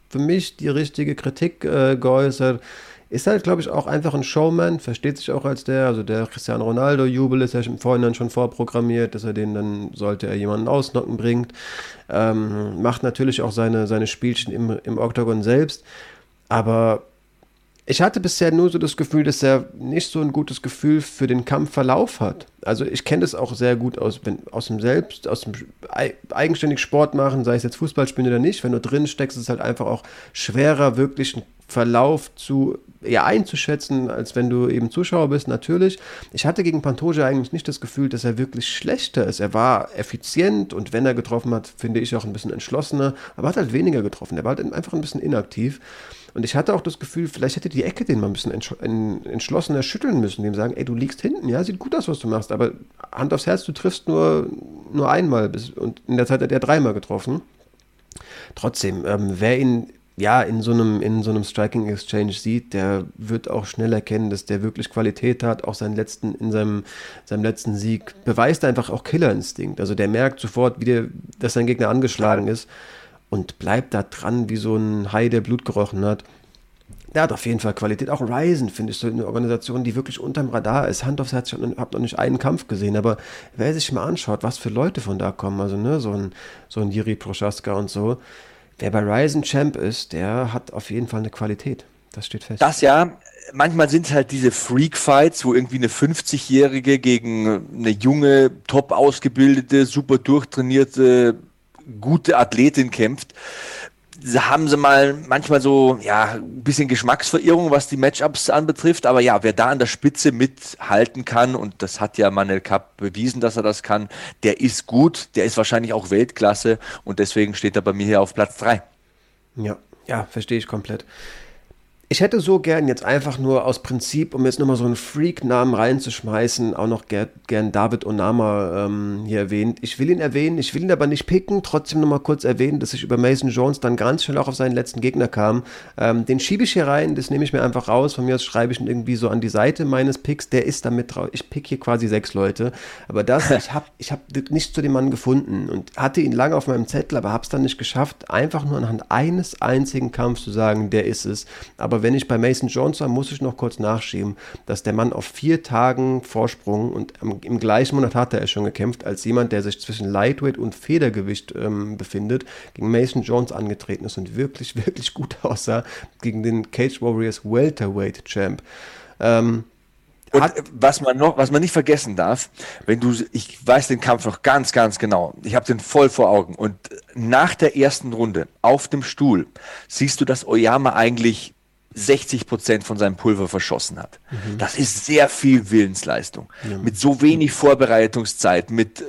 für mich die richtige Kritik äh, geäußert. Ist halt, glaube ich, auch einfach ein Showman, versteht sich auch als der. Also der Cristiano Ronaldo-Jubel ist ja im Vorhinein schon vorprogrammiert, dass er den dann, sollte er jemanden ausnocken, bringt. Ähm, macht natürlich auch seine, seine Spielchen im, im Octagon selbst. Aber ich hatte bisher nur so das Gefühl, dass er nicht so ein gutes Gefühl für den Kampfverlauf hat. Also ich kenne das auch sehr gut aus, aus dem Selbst, aus dem eigenständig Sport machen, sei es jetzt Fußball spielen oder nicht. Wenn du drin steckst, ist es halt einfach auch schwerer, wirklich einen Verlauf zu eher einzuschätzen, als wenn du eben Zuschauer bist, natürlich. Ich hatte gegen Pantoja eigentlich nicht das Gefühl, dass er wirklich schlechter ist. Er war effizient und wenn er getroffen hat, finde ich auch ein bisschen entschlossener, aber hat halt weniger getroffen. Er war halt einfach ein bisschen inaktiv. Und ich hatte auch das Gefühl, vielleicht hätte die Ecke den mal ein bisschen entschlossener schütteln müssen, dem sagen, ey, du liegst hinten, ja, sieht gut aus, was du machst, aber Hand aufs Herz, du triffst nur, nur einmal und in der Zeit hat er dreimal getroffen. Trotzdem, ähm, wer ihn ja in so einem in so einem Striking Exchange sieht, der wird auch schnell erkennen, dass der wirklich Qualität hat. Auch seinen letzten in seinem seinem letzten Sieg beweist einfach auch Killerinstinkt. Also der merkt sofort, wie der, dass sein Gegner angeschlagen ist und bleibt da dran wie so ein Hai, der Blut gerochen hat. Der hat auf jeden Fall Qualität. Auch Ryzen finde ich so eine Organisation, die wirklich unterm Radar ist. Hand aufs Herz, ich habe noch nicht einen Kampf gesehen, aber wer sich mal anschaut, was für Leute von da kommen, also ne, so ein, so ein Jiri Prochaska und so, wer bei Ryzen Champ ist, der hat auf jeden Fall eine Qualität. Das steht fest. Das ja, manchmal sind es halt diese Freak-Fights, wo irgendwie eine 50-Jährige gegen eine junge, top ausgebildete, super durchtrainierte gute Athletin kämpft, haben sie mal manchmal so, ja, ein bisschen Geschmacksverirrung, was die Matchups anbetrifft. Aber ja, wer da an der Spitze mithalten kann, und das hat ja Manel Cup bewiesen, dass er das kann, der ist gut, der ist wahrscheinlich auch Weltklasse und deswegen steht er bei mir hier auf Platz 3. Ja, ja, verstehe ich komplett. Ich hätte so gern jetzt einfach nur aus Prinzip, um jetzt nochmal so einen Freak-Namen reinzuschmeißen, auch noch ger gern David Onama ähm, hier erwähnt. Ich will ihn erwähnen, ich will ihn aber nicht picken, trotzdem nochmal kurz erwähnen, dass ich über Mason Jones dann ganz schnell auch auf seinen letzten Gegner kam. Ähm, den schiebe ich hier rein, das nehme ich mir einfach raus. Von mir aus schreibe ich ihn irgendwie so an die Seite meines Picks, der ist damit drauf. Ich pick hier quasi sechs Leute. Aber das, ich habe ich hab nicht zu dem Mann gefunden und hatte ihn lange auf meinem Zettel, aber habe es dann nicht geschafft, einfach nur anhand eines einzigen Kampfs zu sagen, der ist es. Aber wenn ich bei Mason Jones war, muss ich noch kurz nachschieben, dass der Mann auf vier Tagen Vorsprung und im gleichen Monat hatte er schon gekämpft, als jemand, der sich zwischen Lightweight und Federgewicht ähm, befindet, gegen Mason Jones angetreten ist und wirklich, wirklich gut aussah gegen den Cage Warriors Welterweight Champ. Ähm, und was man noch, was man nicht vergessen darf, wenn du, ich weiß den Kampf noch ganz, ganz genau. Ich habe den voll vor Augen. Und nach der ersten Runde auf dem Stuhl siehst du, dass Oyama eigentlich 60 Prozent von seinem Pulver verschossen hat. Mhm. Das ist sehr viel Willensleistung. Ja. Mit so wenig Vorbereitungszeit, mit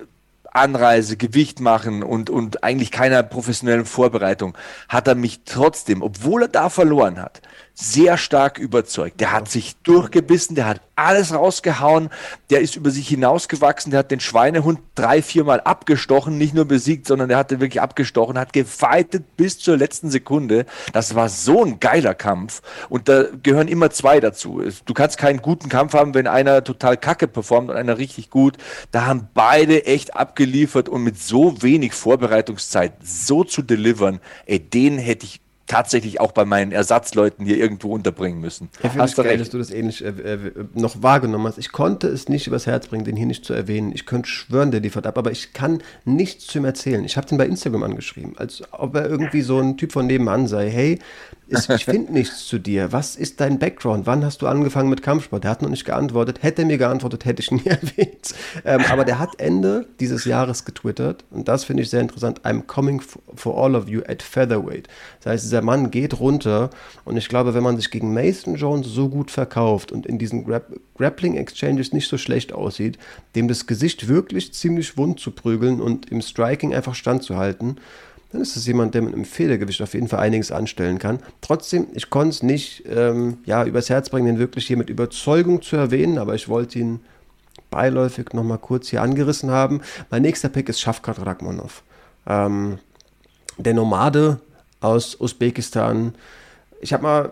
Anreise, Gewicht machen und, und eigentlich keiner professionellen Vorbereitung, hat er mich trotzdem, obwohl er da verloren hat, sehr stark überzeugt. Der hat sich durchgebissen, der hat alles rausgehauen, der ist über sich hinausgewachsen, der hat den Schweinehund drei, viermal abgestochen, nicht nur besiegt, sondern der hat den wirklich abgestochen, hat gefeitet bis zur letzten Sekunde. Das war so ein geiler Kampf und da gehören immer zwei dazu. Du kannst keinen guten Kampf haben, wenn einer total kacke performt und einer richtig gut. Da haben beide echt abgeliefert und mit so wenig Vorbereitungszeit so zu delivern, ey, den hätte ich tatsächlich auch bei meinen Ersatzleuten hier irgendwo unterbringen müssen. Ja, hast du geil, recht. dass du das ähnlich äh, äh, noch wahrgenommen hast. Ich konnte es nicht übers Herz bringen, den hier nicht zu erwähnen. Ich könnte schwören, der liefert ab, aber ich kann nichts zu ihm erzählen. Ich habe den bei Instagram angeschrieben, als ob er irgendwie so ein Typ von nebenan sei. Hey, ich, ich finde nichts zu dir. Was ist dein Background? Wann hast du angefangen mit Kampfsport? Der hat noch nicht geantwortet. Hätte er mir geantwortet, hätte ich ihn nie erwähnt. Ähm, aber der hat Ende dieses Jahres getwittert und das finde ich sehr interessant. I'm coming for all of you at featherweight. Das heißt, dieser Mann geht runter und ich glaube, wenn man sich gegen Mason Jones so gut verkauft und in diesen Gra Grappling Exchanges nicht so schlecht aussieht, dem das Gesicht wirklich ziemlich wund zu prügeln und im Striking einfach standzuhalten, dann ist es jemand, der mit einem Federgewicht auf jeden Fall einiges anstellen kann. Trotzdem, ich konnte es nicht ähm, ja, übers Herz bringen, den wirklich hier mit Überzeugung zu erwähnen, aber ich wollte ihn beiläufig nochmal kurz hier angerissen haben. Mein nächster Pick ist Shafkat Ragmonov. Ähm, der Nomade aus Usbekistan. Ich habe mal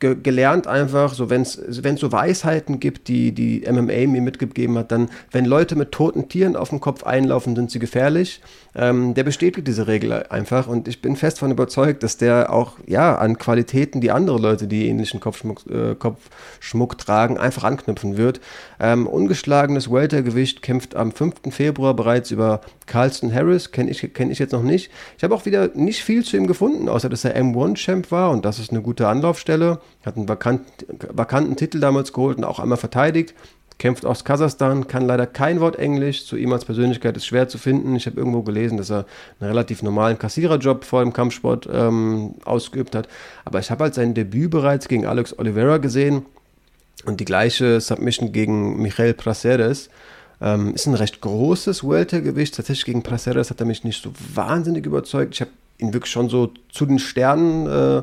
ge gelernt einfach, so wenn es so Weisheiten gibt, die die MMA mir mitgegeben hat, dann, wenn Leute mit toten Tieren auf dem Kopf einlaufen, sind sie gefährlich. Ähm, der bestätigt diese Regel einfach und ich bin fest davon überzeugt, dass der auch ja an Qualitäten, die andere Leute, die ähnlichen Kopfschmuck, äh, Kopfschmuck tragen, einfach anknüpfen wird. Ähm, ungeschlagenes Weltergewicht kämpft am 5. Februar bereits über Carlston Harris, kenne ich, kenn ich jetzt noch nicht. Ich habe auch wieder nicht viel zu ihm gefunden, außer dass er M1-Champ war und das ist eine gute Anlaufstelle. Hat einen vakant, vakanten Titel damals geholt und auch einmal verteidigt. Kämpft aus Kasachstan, kann leider kein Wort Englisch. Zu ihm als Persönlichkeit ist schwer zu finden. Ich habe irgendwo gelesen, dass er einen relativ normalen Kassiererjob vor dem Kampfsport ähm, ausgeübt hat. Aber ich habe halt sein Debüt bereits gegen Alex Oliveira gesehen und die gleiche Submission gegen Michael Praceres. Ähm, ist ein recht großes Weltergewicht. Tatsächlich gegen Praceres hat er mich nicht so wahnsinnig überzeugt. Ich habe ihn wirklich schon so zu den Sternen äh,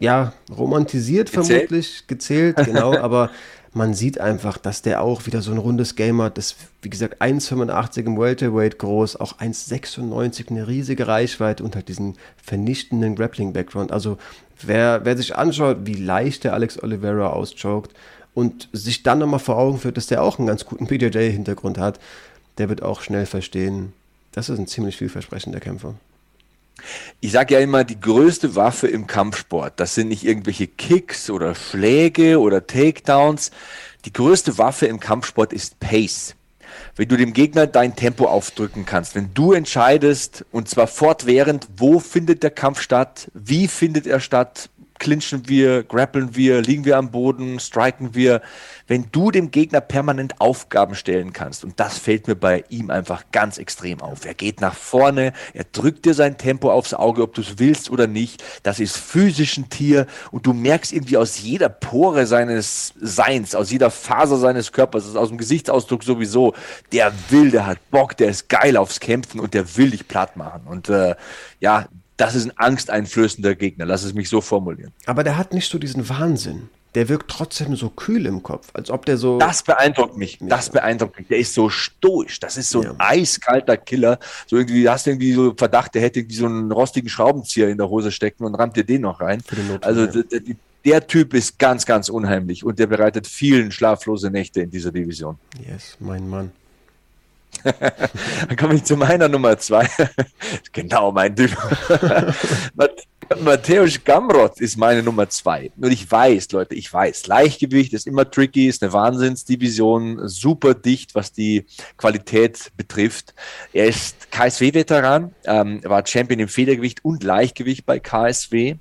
ja, romantisiert gezählt? vermutlich, gezählt, genau, aber man sieht einfach, dass der auch wieder so ein rundes Game hat. Das, wie gesagt, 1,85 im Welterweight groß, auch 1,96, eine riesige Reichweite und halt diesen vernichtenden Grappling-Background. Also, wer, wer sich anschaut, wie leicht der Alex Oliveira auschoked und sich dann nochmal vor Augen führt, dass der auch einen ganz guten BJJ-Hintergrund hat, der wird auch schnell verstehen, das ist ein ziemlich vielversprechender Kämpfer. Ich sage ja immer, die größte Waffe im Kampfsport, das sind nicht irgendwelche Kicks oder Schläge oder Takedowns. Die größte Waffe im Kampfsport ist Pace. Wenn du dem Gegner dein Tempo aufdrücken kannst, wenn du entscheidest, und zwar fortwährend, wo findet der Kampf statt, wie findet er statt, clinchen wir, grappeln wir, liegen wir am Boden, striken wir. Wenn du dem Gegner permanent Aufgaben stellen kannst, und das fällt mir bei ihm einfach ganz extrem auf. Er geht nach vorne, er drückt dir sein Tempo aufs Auge, ob du es willst oder nicht. Das ist physisch ein Tier und du merkst irgendwie aus jeder Pore seines Seins, aus jeder Faser seines Körpers, aus dem Gesichtsausdruck sowieso, der will, der hat Bock, der ist geil aufs Kämpfen und der will dich platt machen. Und äh, ja, das ist ein angsteinflößender Gegner. Lass es mich so formulieren. Aber der hat nicht so diesen Wahnsinn. Der wirkt trotzdem so kühl im Kopf, als ob der so. Das beeindruckt mich. Das beeindruckt mich. Der ist so stoisch. Das ist so ein ja. eiskalter Killer. So irgendwie, du hast irgendwie so Verdacht, der hätte irgendwie so einen rostigen Schraubenzieher in der Hose stecken und rammt dir den noch rein. also der, der Typ ist ganz, ganz unheimlich und der bereitet vielen schlaflose Nächte in dieser Division. Yes, mein Mann. Dann komme ich zu meiner Nummer zwei. genau, mein Typ. Matthäus Gamrot ist meine Nummer zwei. Und ich weiß, Leute, ich weiß, Leichtgewicht ist immer tricky, ist eine Wahnsinnsdivision, super dicht, was die Qualität betrifft. Er ist KSW-Veteran, ähm, war Champion im Federgewicht und Leichtgewicht bei KSW,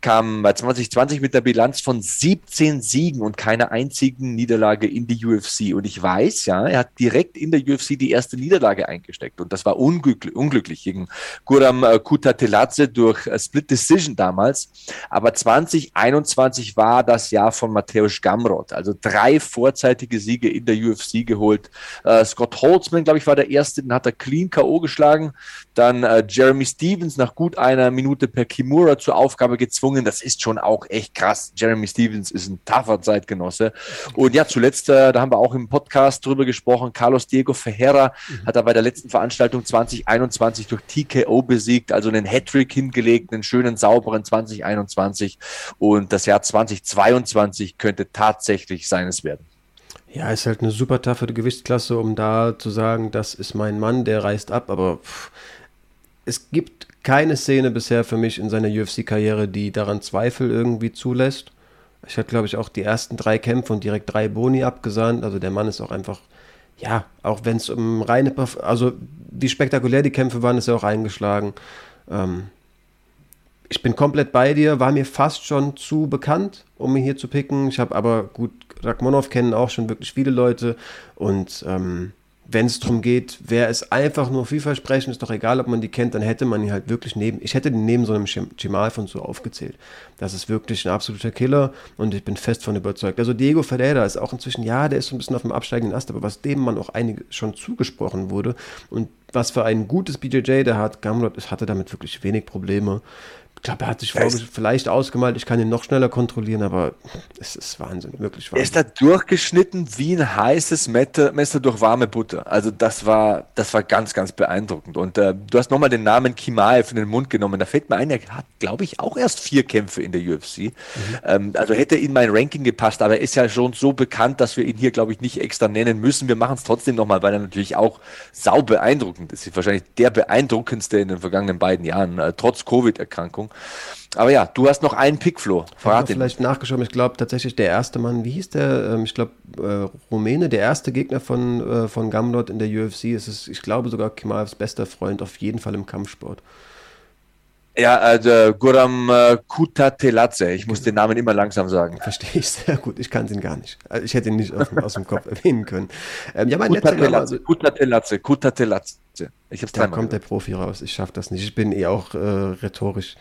kam bei 2020 mit der Bilanz von 17 Siegen und keiner einzigen Niederlage in die UFC. Und ich weiß, ja, er hat direkt in der UFC die erste Niederlage eingesteckt und das war unglücklich, unglücklich gegen Guram äh, Kutateladze durch äh, Split Decision damals. Aber 2021 war das Jahr von Matthäus Gamrot. Also drei vorzeitige Siege in der UFC geholt. Äh, Scott Holtzman, glaube ich, war der erste, den hat er clean K.O. geschlagen. Dann äh, Jeremy Stevens nach gut einer Minute per Kimura zur Aufgabe gezwungen. Das ist schon auch echt krass. Jeremy Stevens ist ein tougher Zeitgenosse. Und ja, zuletzt, äh, da haben wir auch im Podcast drüber gesprochen, Carlos Diego Ferreira mhm. hat er bei der letzten Veranstaltung 2021 durch TKO besiegt, also einen Hattrick hingelegt, einen schönen schönen, sauberen 2021 und das Jahr 2022 könnte tatsächlich seines werden. Ja, ist halt eine super taffe Gewichtsklasse, um da zu sagen, das ist mein Mann, der reißt ab, aber pff, es gibt keine Szene bisher für mich in seiner UFC-Karriere, die daran Zweifel irgendwie zulässt. Ich hatte, glaube ich, auch die ersten drei Kämpfe und direkt drei Boni abgesandt. Also der Mann ist auch einfach, ja, auch wenn es um reine, also wie spektakulär die Kämpfe waren, ist er auch eingeschlagen. Ähm, ich bin komplett bei dir, war mir fast schon zu bekannt, um ihn hier zu picken. Ich habe aber gut, Rachmanov kennen auch schon wirklich viele Leute und ähm, wenn es darum geht, wer ist einfach nur vielversprechend, ist doch egal, ob man die kennt, dann hätte man ihn halt wirklich neben, ich hätte den neben so einem Chimal von so aufgezählt. Das ist wirklich ein absoluter Killer und ich bin fest von überzeugt. Also Diego Ferreira ist auch inzwischen, ja, der ist so ein bisschen auf dem absteigenden Ast, aber was dem man auch einige schon zugesprochen wurde und was für ein gutes BJJ der hat, Gamrot hatte damit wirklich wenig Probleme. Ich glaube, er hat sich vielleicht ausgemalt, ich kann ihn noch schneller kontrollieren, aber es ist Wahnsinn, wirklich Wahnsinn. Er ist da durchgeschnitten wie ein heißes Messer, durch warme Butter. Also das war, das war ganz, ganz beeindruckend. Und äh, du hast nochmal den Namen Kimaev in den Mund genommen. Da fällt mir ein, er hat, glaube ich, auch erst vier Kämpfe in der UFC. Mhm. Ähm, also hätte in mein Ranking gepasst, aber er ist ja schon so bekannt, dass wir ihn hier, glaube ich, nicht extra nennen müssen. Wir machen es trotzdem nochmal, weil er natürlich auch sau beeindruckend ist. ist wahrscheinlich der beeindruckendste in den vergangenen beiden Jahren, äh, trotz Covid-Erkrankung. Aber ja, du hast noch einen Pick, Flo. Verrat ich vielleicht nachgeschaut, ich glaube tatsächlich der erste Mann, wie hieß der? Ähm, ich glaube, äh, Rumäne, der erste Gegner von, äh, von Gamlot in der UFC. Es ist, ich glaube, sogar Kimaevs bester Freund, auf jeden Fall im Kampfsport. Ja, also Guram äh, Kutateladze. Ich muss den Namen immer langsam sagen. Verstehe ich sehr gut. Ich kann ihn gar nicht. Also ich hätte ihn nicht aus, aus dem Kopf erwähnen können. Ähm, ja, mein Kutateladze, Kutateladze, Kutateladze. Ich hab's da kommt der Profi raus. Ich schaffe das nicht. Ich bin eh auch äh, rhetorisch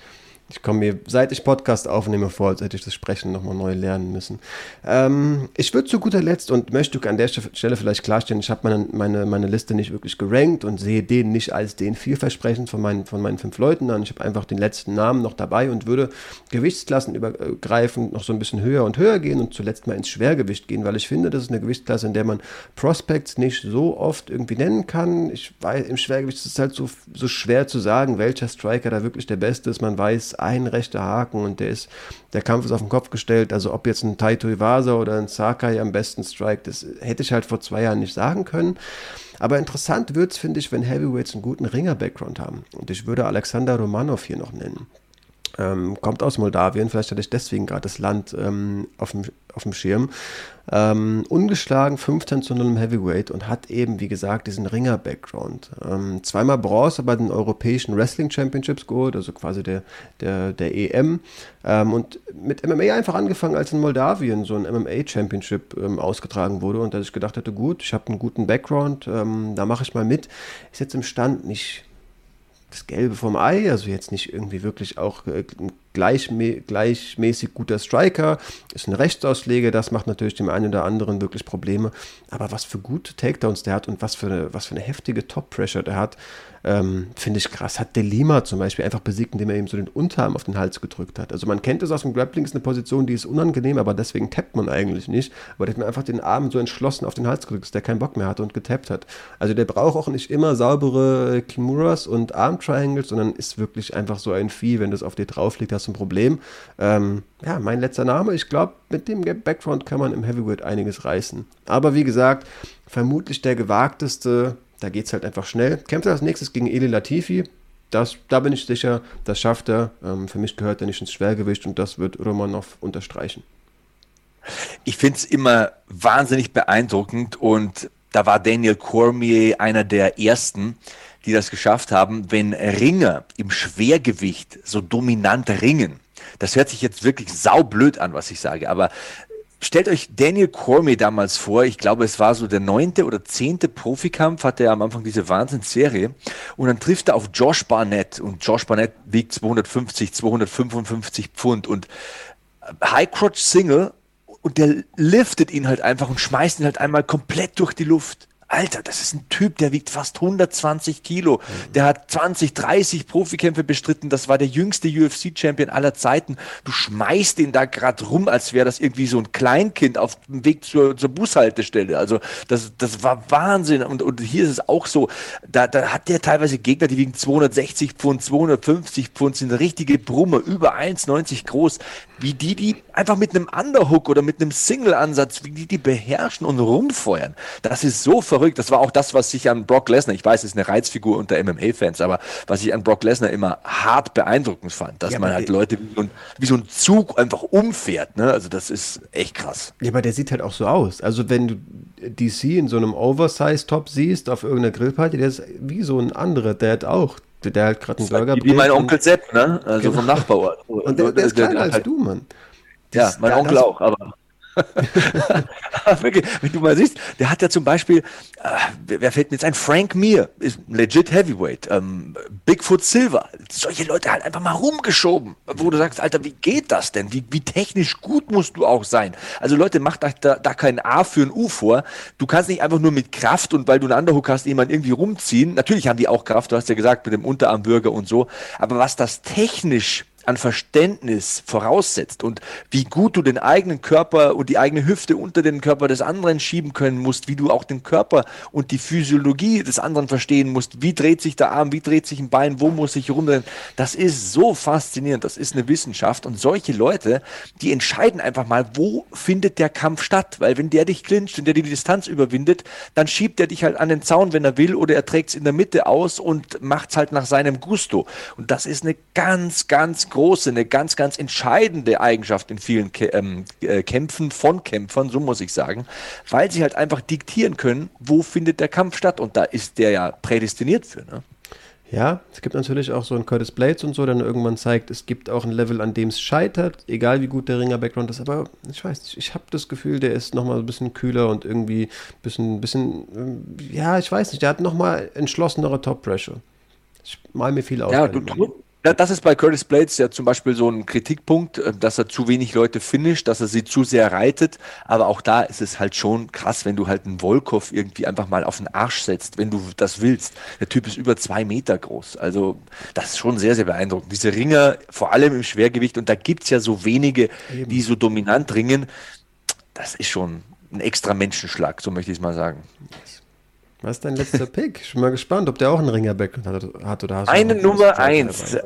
ich komme mir, seit ich Podcast aufnehme, vor, als hätte ich das Sprechen nochmal neu lernen müssen. Ähm, ich würde zu guter Letzt und möchte an der Stelle vielleicht klarstellen, ich habe meine, meine, meine Liste nicht wirklich gerankt und sehe den nicht als den vielversprechend von meinen, von meinen fünf Leuten an. Ich habe einfach den letzten Namen noch dabei und würde Gewichtsklassen übergreifend noch so ein bisschen höher und höher gehen und zuletzt mal ins Schwergewicht gehen, weil ich finde, das ist eine Gewichtsklasse, in der man Prospects nicht so oft irgendwie nennen kann. Ich weiß, im Schwergewicht ist es halt so, so schwer zu sagen, welcher Striker da wirklich der Beste ist. Man weiß, ein rechter Haken und der ist, der Kampf ist auf den Kopf gestellt. Also ob jetzt ein Taito Iwasa oder ein Sakai am besten strikt, das hätte ich halt vor zwei Jahren nicht sagen können. Aber interessant wird es, finde ich, wenn Heavyweights einen guten Ringer-Background haben. Und ich würde Alexander Romanov hier noch nennen. Ähm, kommt aus Moldawien, vielleicht hatte ich deswegen gerade das Land ähm, auf, dem, auf dem Schirm. Ähm, ungeschlagen 15 zu 0 im Heavyweight und hat eben, wie gesagt, diesen Ringer-Background. Ähm, zweimal Bronze bei den europäischen Wrestling Championships geholt, also quasi der, der, der EM. Ähm, und mit MMA einfach angefangen, als in Moldawien so ein MMA-Championship ähm, ausgetragen wurde und dass ich gedacht hatte, gut, ich habe einen guten Background, ähm, da mache ich mal mit. Ist jetzt im Stand nicht das Gelbe vom Ei, also jetzt nicht irgendwie wirklich auch äh, gleichmä gleichmäßig guter Striker, ist ein Rechtsausleger, das macht natürlich dem einen oder anderen wirklich Probleme. Aber was für gute Takedowns der hat und was für eine, was für eine heftige Top-Pressure der hat, ähm, finde ich krass. Hat Delima zum Beispiel einfach besiegt, indem er ihm so den Unterarm auf den Hals gedrückt hat. Also man kennt es aus dem Grappling, ist eine Position, die ist unangenehm, aber deswegen tappt man eigentlich nicht. Aber der hat mir einfach den Arm so entschlossen auf den Hals gedrückt, dass der keinen Bock mehr hatte und getappt hat. Also der braucht auch nicht immer saubere Kimuras und Arm Triangles, sondern ist wirklich einfach so ein Vieh, wenn das auf dir drauf liegt, hast hast ein Problem. Ähm, ja, mein letzter Name. Ich glaube, mit dem Background kann man im Heavyweight einiges reißen. Aber wie gesagt, vermutlich der gewagteste. Da geht es halt einfach schnell. Kämpft er als nächstes gegen Eli Latifi. Das, da bin ich sicher, das schafft er. Ähm, für mich gehört er nicht ins Schwergewicht und das wird Romanov unterstreichen. Ich finde es immer wahnsinnig beeindruckend und da war Daniel Cormier einer der ersten, die das geschafft haben, wenn Ringer im Schwergewicht so dominant ringen. Das hört sich jetzt wirklich saublöd an, was ich sage, aber stellt euch Daniel Cormier damals vor, ich glaube, es war so der neunte oder zehnte Profikampf, hatte er am Anfang diese Wahnsinnsserie. Und dann trifft er auf Josh Barnett. Und Josh Barnett wiegt 250, 255 Pfund. Und High Crotch Single. Und der liftet ihn halt einfach und schmeißt ihn halt einmal komplett durch die Luft. Alter, das ist ein Typ, der wiegt fast 120 Kilo. Der hat 20, 30 Profikämpfe bestritten. Das war der jüngste UFC-Champion aller Zeiten. Du schmeißt ihn da gerade rum, als wäre das irgendwie so ein Kleinkind auf dem Weg zur, zur Bushaltestelle. Also das, das war Wahnsinn. Und, und hier ist es auch so, da, da hat der teilweise Gegner, die wiegen 260 Pfund, 250 Pfund, sind richtige Brummer, über 1,90 groß. Wie die, die einfach mit einem Underhook oder mit einem Single-Ansatz, wie die die beherrschen und rumfeuern. Das ist so verrückt verrückt. Das war auch das, was ich an Brock Lesnar, ich weiß, es ist eine Reizfigur unter MMA-Fans, aber was ich an Brock Lesnar immer hart beeindruckend fand, dass ja, man halt Leute wie so, ein, wie so, ein, Zug einfach umfährt. Ne? Also das ist echt krass. Ja, aber der sieht halt auch so aus. Also wenn du DC in so einem Oversize-Top siehst auf irgendeiner Grillparty, der ist wie so ein anderer, der hat auch der hat gerade einen Burger Wie mein Onkel Sepp, ne? Also genau. vom Nachbarort. Und der, der ist kleiner als halt, du, Mann. Das, ja, mein Onkel auch, aber Wirklich, wenn du mal siehst, der hat ja zum Beispiel, äh, wer fällt mir jetzt ein? Frank Mir ist legit Heavyweight. Ähm, Bigfoot Silver. Solche Leute halt einfach mal rumgeschoben, wo du sagst, Alter, wie geht das denn? Wie, wie technisch gut musst du auch sein? Also Leute, macht da, da kein A für ein U vor. Du kannst nicht einfach nur mit Kraft und weil du einen Underhook hast, jemanden irgendwie rumziehen. Natürlich haben die auch Kraft, du hast ja gesagt, mit dem Unterarmbürger und so. Aber was das technisch an Verständnis voraussetzt und wie gut du den eigenen Körper und die eigene Hüfte unter den Körper des anderen schieben können musst, wie du auch den Körper und die Physiologie des anderen verstehen musst, wie dreht sich der Arm, wie dreht sich ein Bein, wo muss ich rumdrehen, das ist so faszinierend, das ist eine Wissenschaft und solche Leute, die entscheiden einfach mal, wo findet der Kampf statt, weil wenn der dich clincht und der die Distanz überwindet, dann schiebt er dich halt an den Zaun, wenn er will oder er trägt es in der Mitte aus und macht es halt nach seinem Gusto. Und das ist eine ganz, ganz große, eine ganz, ganz entscheidende Eigenschaft in vielen ähm, äh, Kämpfen von Kämpfern, so muss ich sagen, weil sie halt einfach diktieren können, wo findet der Kampf statt. Und da ist der ja prädestiniert für. Ne? Ja, es gibt natürlich auch so einen Curtis Blades und so, der dann irgendwann zeigt, es gibt auch ein Level, an dem es scheitert, egal wie gut der Ringer-Background ist. Aber ich weiß nicht, ich habe das Gefühl, der ist nochmal ein bisschen kühler und irgendwie ein bisschen, bisschen, ja, ich weiß nicht, der hat nochmal entschlossenere Top-Pressure. Ich mal mir viel aus. Ja, du, das ist bei Curtis Blades ja zum Beispiel so ein Kritikpunkt, äh, dass er zu wenig Leute finisht, dass er sie zu sehr reitet. Aber auch da ist es halt schon krass, wenn du halt einen Volkov irgendwie einfach mal auf den Arsch setzt, wenn du das willst. Der Typ ist über zwei Meter groß. Also das ist schon sehr, sehr beeindruckend. Diese Ringer, vor allem im Schwergewicht, und da gibt's ja so wenige, Eben. die so dominant ringen, das ist schon ein extra Menschenschlag, so möchte ich es mal sagen. Was ist dein letzter Pick? Ich bin mal gespannt, ob der auch einen Ringer-Background hat, hat, oder hast Meine Nummer eins.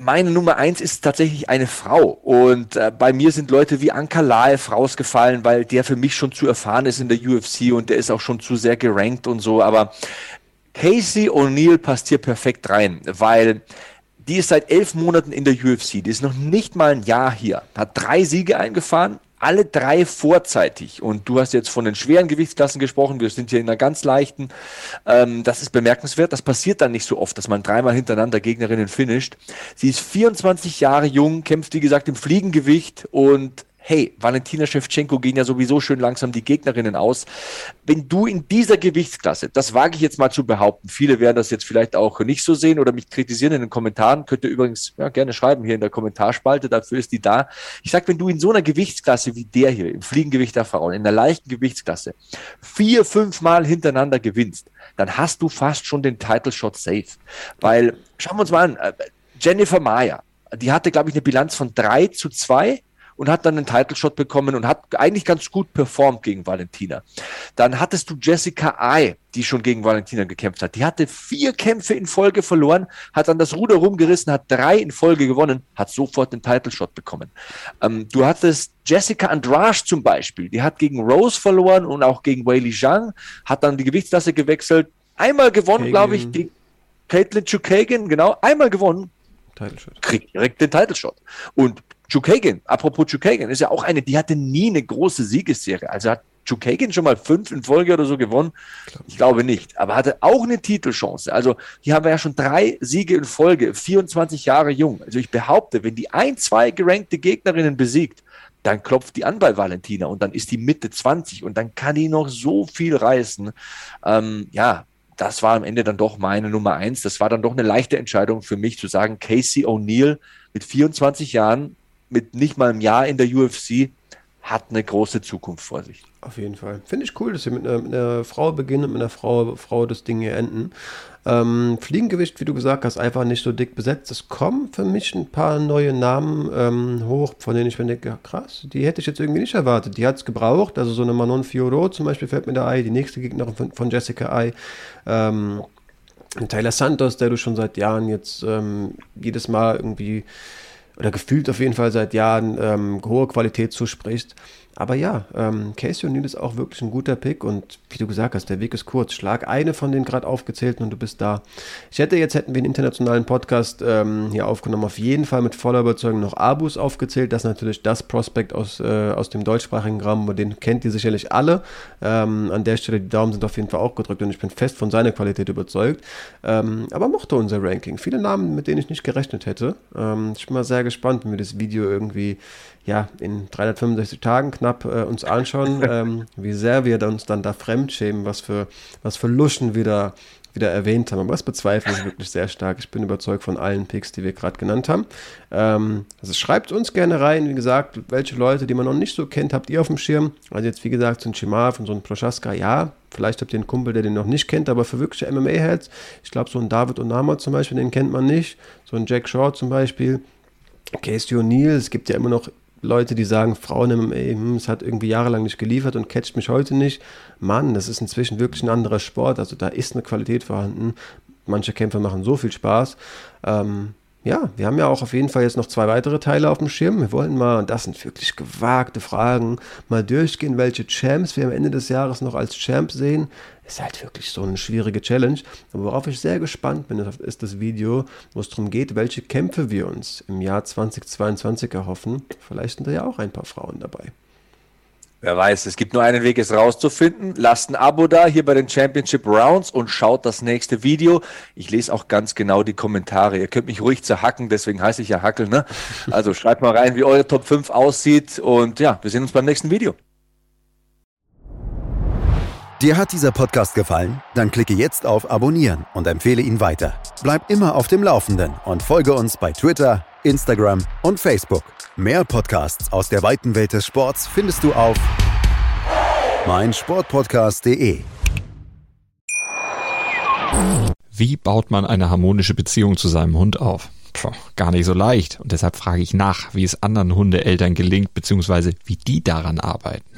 Meine Nummer eins ist tatsächlich eine Frau. Und äh, bei mir sind Leute wie Anka Laev rausgefallen, weil der für mich schon zu erfahren ist in der UFC und der ist auch schon zu sehr gerankt und so. Aber Casey O'Neill passt hier perfekt rein, weil die ist seit elf Monaten in der UFC. Die ist noch nicht mal ein Jahr hier. Hat drei Siege eingefahren, alle drei vorzeitig. Und du hast jetzt von den schweren Gewichtsklassen gesprochen. Wir sind hier in einer ganz leichten. Ähm, das ist bemerkenswert. Das passiert dann nicht so oft, dass man dreimal hintereinander Gegnerinnen finisht. Sie ist 24 Jahre jung, kämpft wie gesagt im Fliegengewicht und hey, Valentina Shevchenko gehen ja sowieso schön langsam die Gegnerinnen aus. Wenn du in dieser Gewichtsklasse, das wage ich jetzt mal zu behaupten, viele werden das jetzt vielleicht auch nicht so sehen oder mich kritisieren in den Kommentaren, könnt ihr übrigens ja, gerne schreiben hier in der Kommentarspalte, dafür ist die da. Ich sag, wenn du in so einer Gewichtsklasse wie der hier, im Fliegengewicht der Frauen, in der leichten Gewichtsklasse, vier, fünf Mal hintereinander gewinnst, dann hast du fast schon den Title Shot safe. Weil, schauen wir uns mal an, äh, Jennifer Maya, die hatte, glaube ich, eine Bilanz von drei zu zwei und hat dann einen Title Shot bekommen und hat eigentlich ganz gut performt gegen Valentina. Dann hattest du Jessica Ai, die schon gegen Valentina gekämpft hat. Die hatte vier Kämpfe in Folge verloren, hat dann das Ruder rumgerissen, hat drei in Folge gewonnen, hat sofort den Title Shot bekommen. Ähm, du hattest Jessica Andrade zum Beispiel, die hat gegen Rose verloren und auch gegen Weili Zhang, hat dann die Gewichtsklasse gewechselt, einmal gewonnen, glaube ich, gegen Caitlin Chukagan, genau, einmal gewonnen, kriegt direkt den Title Shot. Und Chukagan, apropos Chukagan, ist ja auch eine, die hatte nie eine große Siegesserie. Also hat Chukagan schon mal fünf in Folge oder so gewonnen? Ich glaube nicht. Aber hatte auch eine Titelchance. Also hier haben wir ja schon drei Siege in Folge, 24 Jahre jung. Also ich behaupte, wenn die ein, zwei gerankte Gegnerinnen besiegt, dann klopft die an bei Valentina und dann ist die Mitte 20 und dann kann die noch so viel reißen. Ähm, ja, das war am Ende dann doch meine Nummer eins. Das war dann doch eine leichte Entscheidung für mich zu sagen, Casey O'Neill mit 24 Jahren mit nicht mal einem Jahr in der UFC hat eine große Zukunft vor sich. Auf jeden Fall. Finde ich cool, dass sie mit einer, mit einer, Frau beginnen und mit einer Frau, Frau das Ding hier enden. Ähm, Fliegengewicht, wie du gesagt hast, einfach nicht so dick besetzt. Es kommen für mich ein paar neue Namen ähm, hoch, von denen ich mir denke, krass, die hätte ich jetzt irgendwie nicht erwartet. Die hat es gebraucht. Also so eine Manon Fiorot zum Beispiel fällt mir da ein, die nächste Gegnerin von, von Jessica Ai. Ähm, Taylor Santos, der du schon seit Jahren jetzt ähm, jedes Mal irgendwie oder gefühlt auf jeden Fall seit Jahren ähm, hohe Qualität zuspricht. Aber ja, ähm, Casey O'Neill ist auch wirklich ein guter Pick und wie du gesagt hast, der Weg ist kurz. Schlag eine von den gerade aufgezählten und du bist da. Ich hätte jetzt, hätten wir einen internationalen Podcast ähm, hier aufgenommen, auf jeden Fall mit voller Überzeugung noch Abus aufgezählt. Das ist natürlich das Prospekt aus, äh, aus dem deutschsprachigen Raum, den kennt ihr sicherlich alle. Ähm, an der Stelle, die Daumen sind auf jeden Fall auch gedrückt und ich bin fest von seiner Qualität überzeugt. Ähm, aber mochte unser Ranking. Viele Namen, mit denen ich nicht gerechnet hätte. Ähm, ich bin mal sehr gespannt, wenn wir das Video irgendwie ja, in 365 Tagen knapp äh, uns anschauen, ähm, wie sehr wir uns dann da fremdschämen, was für, was für Luschen wir da wieder erwähnt haben. Aber das bezweifle ich wirklich sehr stark. Ich bin überzeugt von allen Picks, die wir gerade genannt haben. Ähm, also schreibt uns gerne rein, wie gesagt, welche Leute, die man noch nicht so kennt, habt ihr auf dem Schirm. Also jetzt, wie gesagt, so ein Chimav und so ein Prochaska, ja, vielleicht habt ihr einen Kumpel, der den noch nicht kennt, aber für wirkliche MMA-Heads, ich glaube, so ein David Onama zum Beispiel, den kennt man nicht. So ein Jack Short zum Beispiel. Casey O'Neill, es gibt ja immer noch Leute, die sagen, Frauen MMA, hm, es hat irgendwie jahrelang nicht geliefert und catcht mich heute nicht. Mann, das ist inzwischen wirklich ein anderer Sport. Also da ist eine Qualität vorhanden. Manche Kämpfer machen so viel Spaß. Ähm, ja, wir haben ja auch auf jeden Fall jetzt noch zwei weitere Teile auf dem Schirm. Wir wollen mal, und das sind wirklich gewagte Fragen, mal durchgehen, welche Champs wir am Ende des Jahres noch als Champ sehen. Ist halt wirklich so eine schwierige Challenge. Aber worauf ich sehr gespannt bin, ist das Video, wo es darum geht, welche Kämpfe wir uns im Jahr 2022 erhoffen. Vielleicht sind da ja auch ein paar Frauen dabei. Wer weiß, es gibt nur einen Weg, es rauszufinden. Lasst ein Abo da hier bei den Championship Rounds und schaut das nächste Video. Ich lese auch ganz genau die Kommentare. Ihr könnt mich ruhig zerhacken, deswegen heiße ich ja Hackel. Ne? Also schreibt mal rein, wie eure Top 5 aussieht. Und ja, wir sehen uns beim nächsten Video. Dir hat dieser Podcast gefallen? Dann klicke jetzt auf Abonnieren und empfehle ihn weiter. Bleib immer auf dem Laufenden und folge uns bei Twitter, Instagram und Facebook. Mehr Podcasts aus der weiten Welt des Sports findest du auf meinsportpodcast.de. Wie baut man eine harmonische Beziehung zu seinem Hund auf? Puh, gar nicht so leicht. Und deshalb frage ich nach, wie es anderen Hundeeltern gelingt, beziehungsweise wie die daran arbeiten.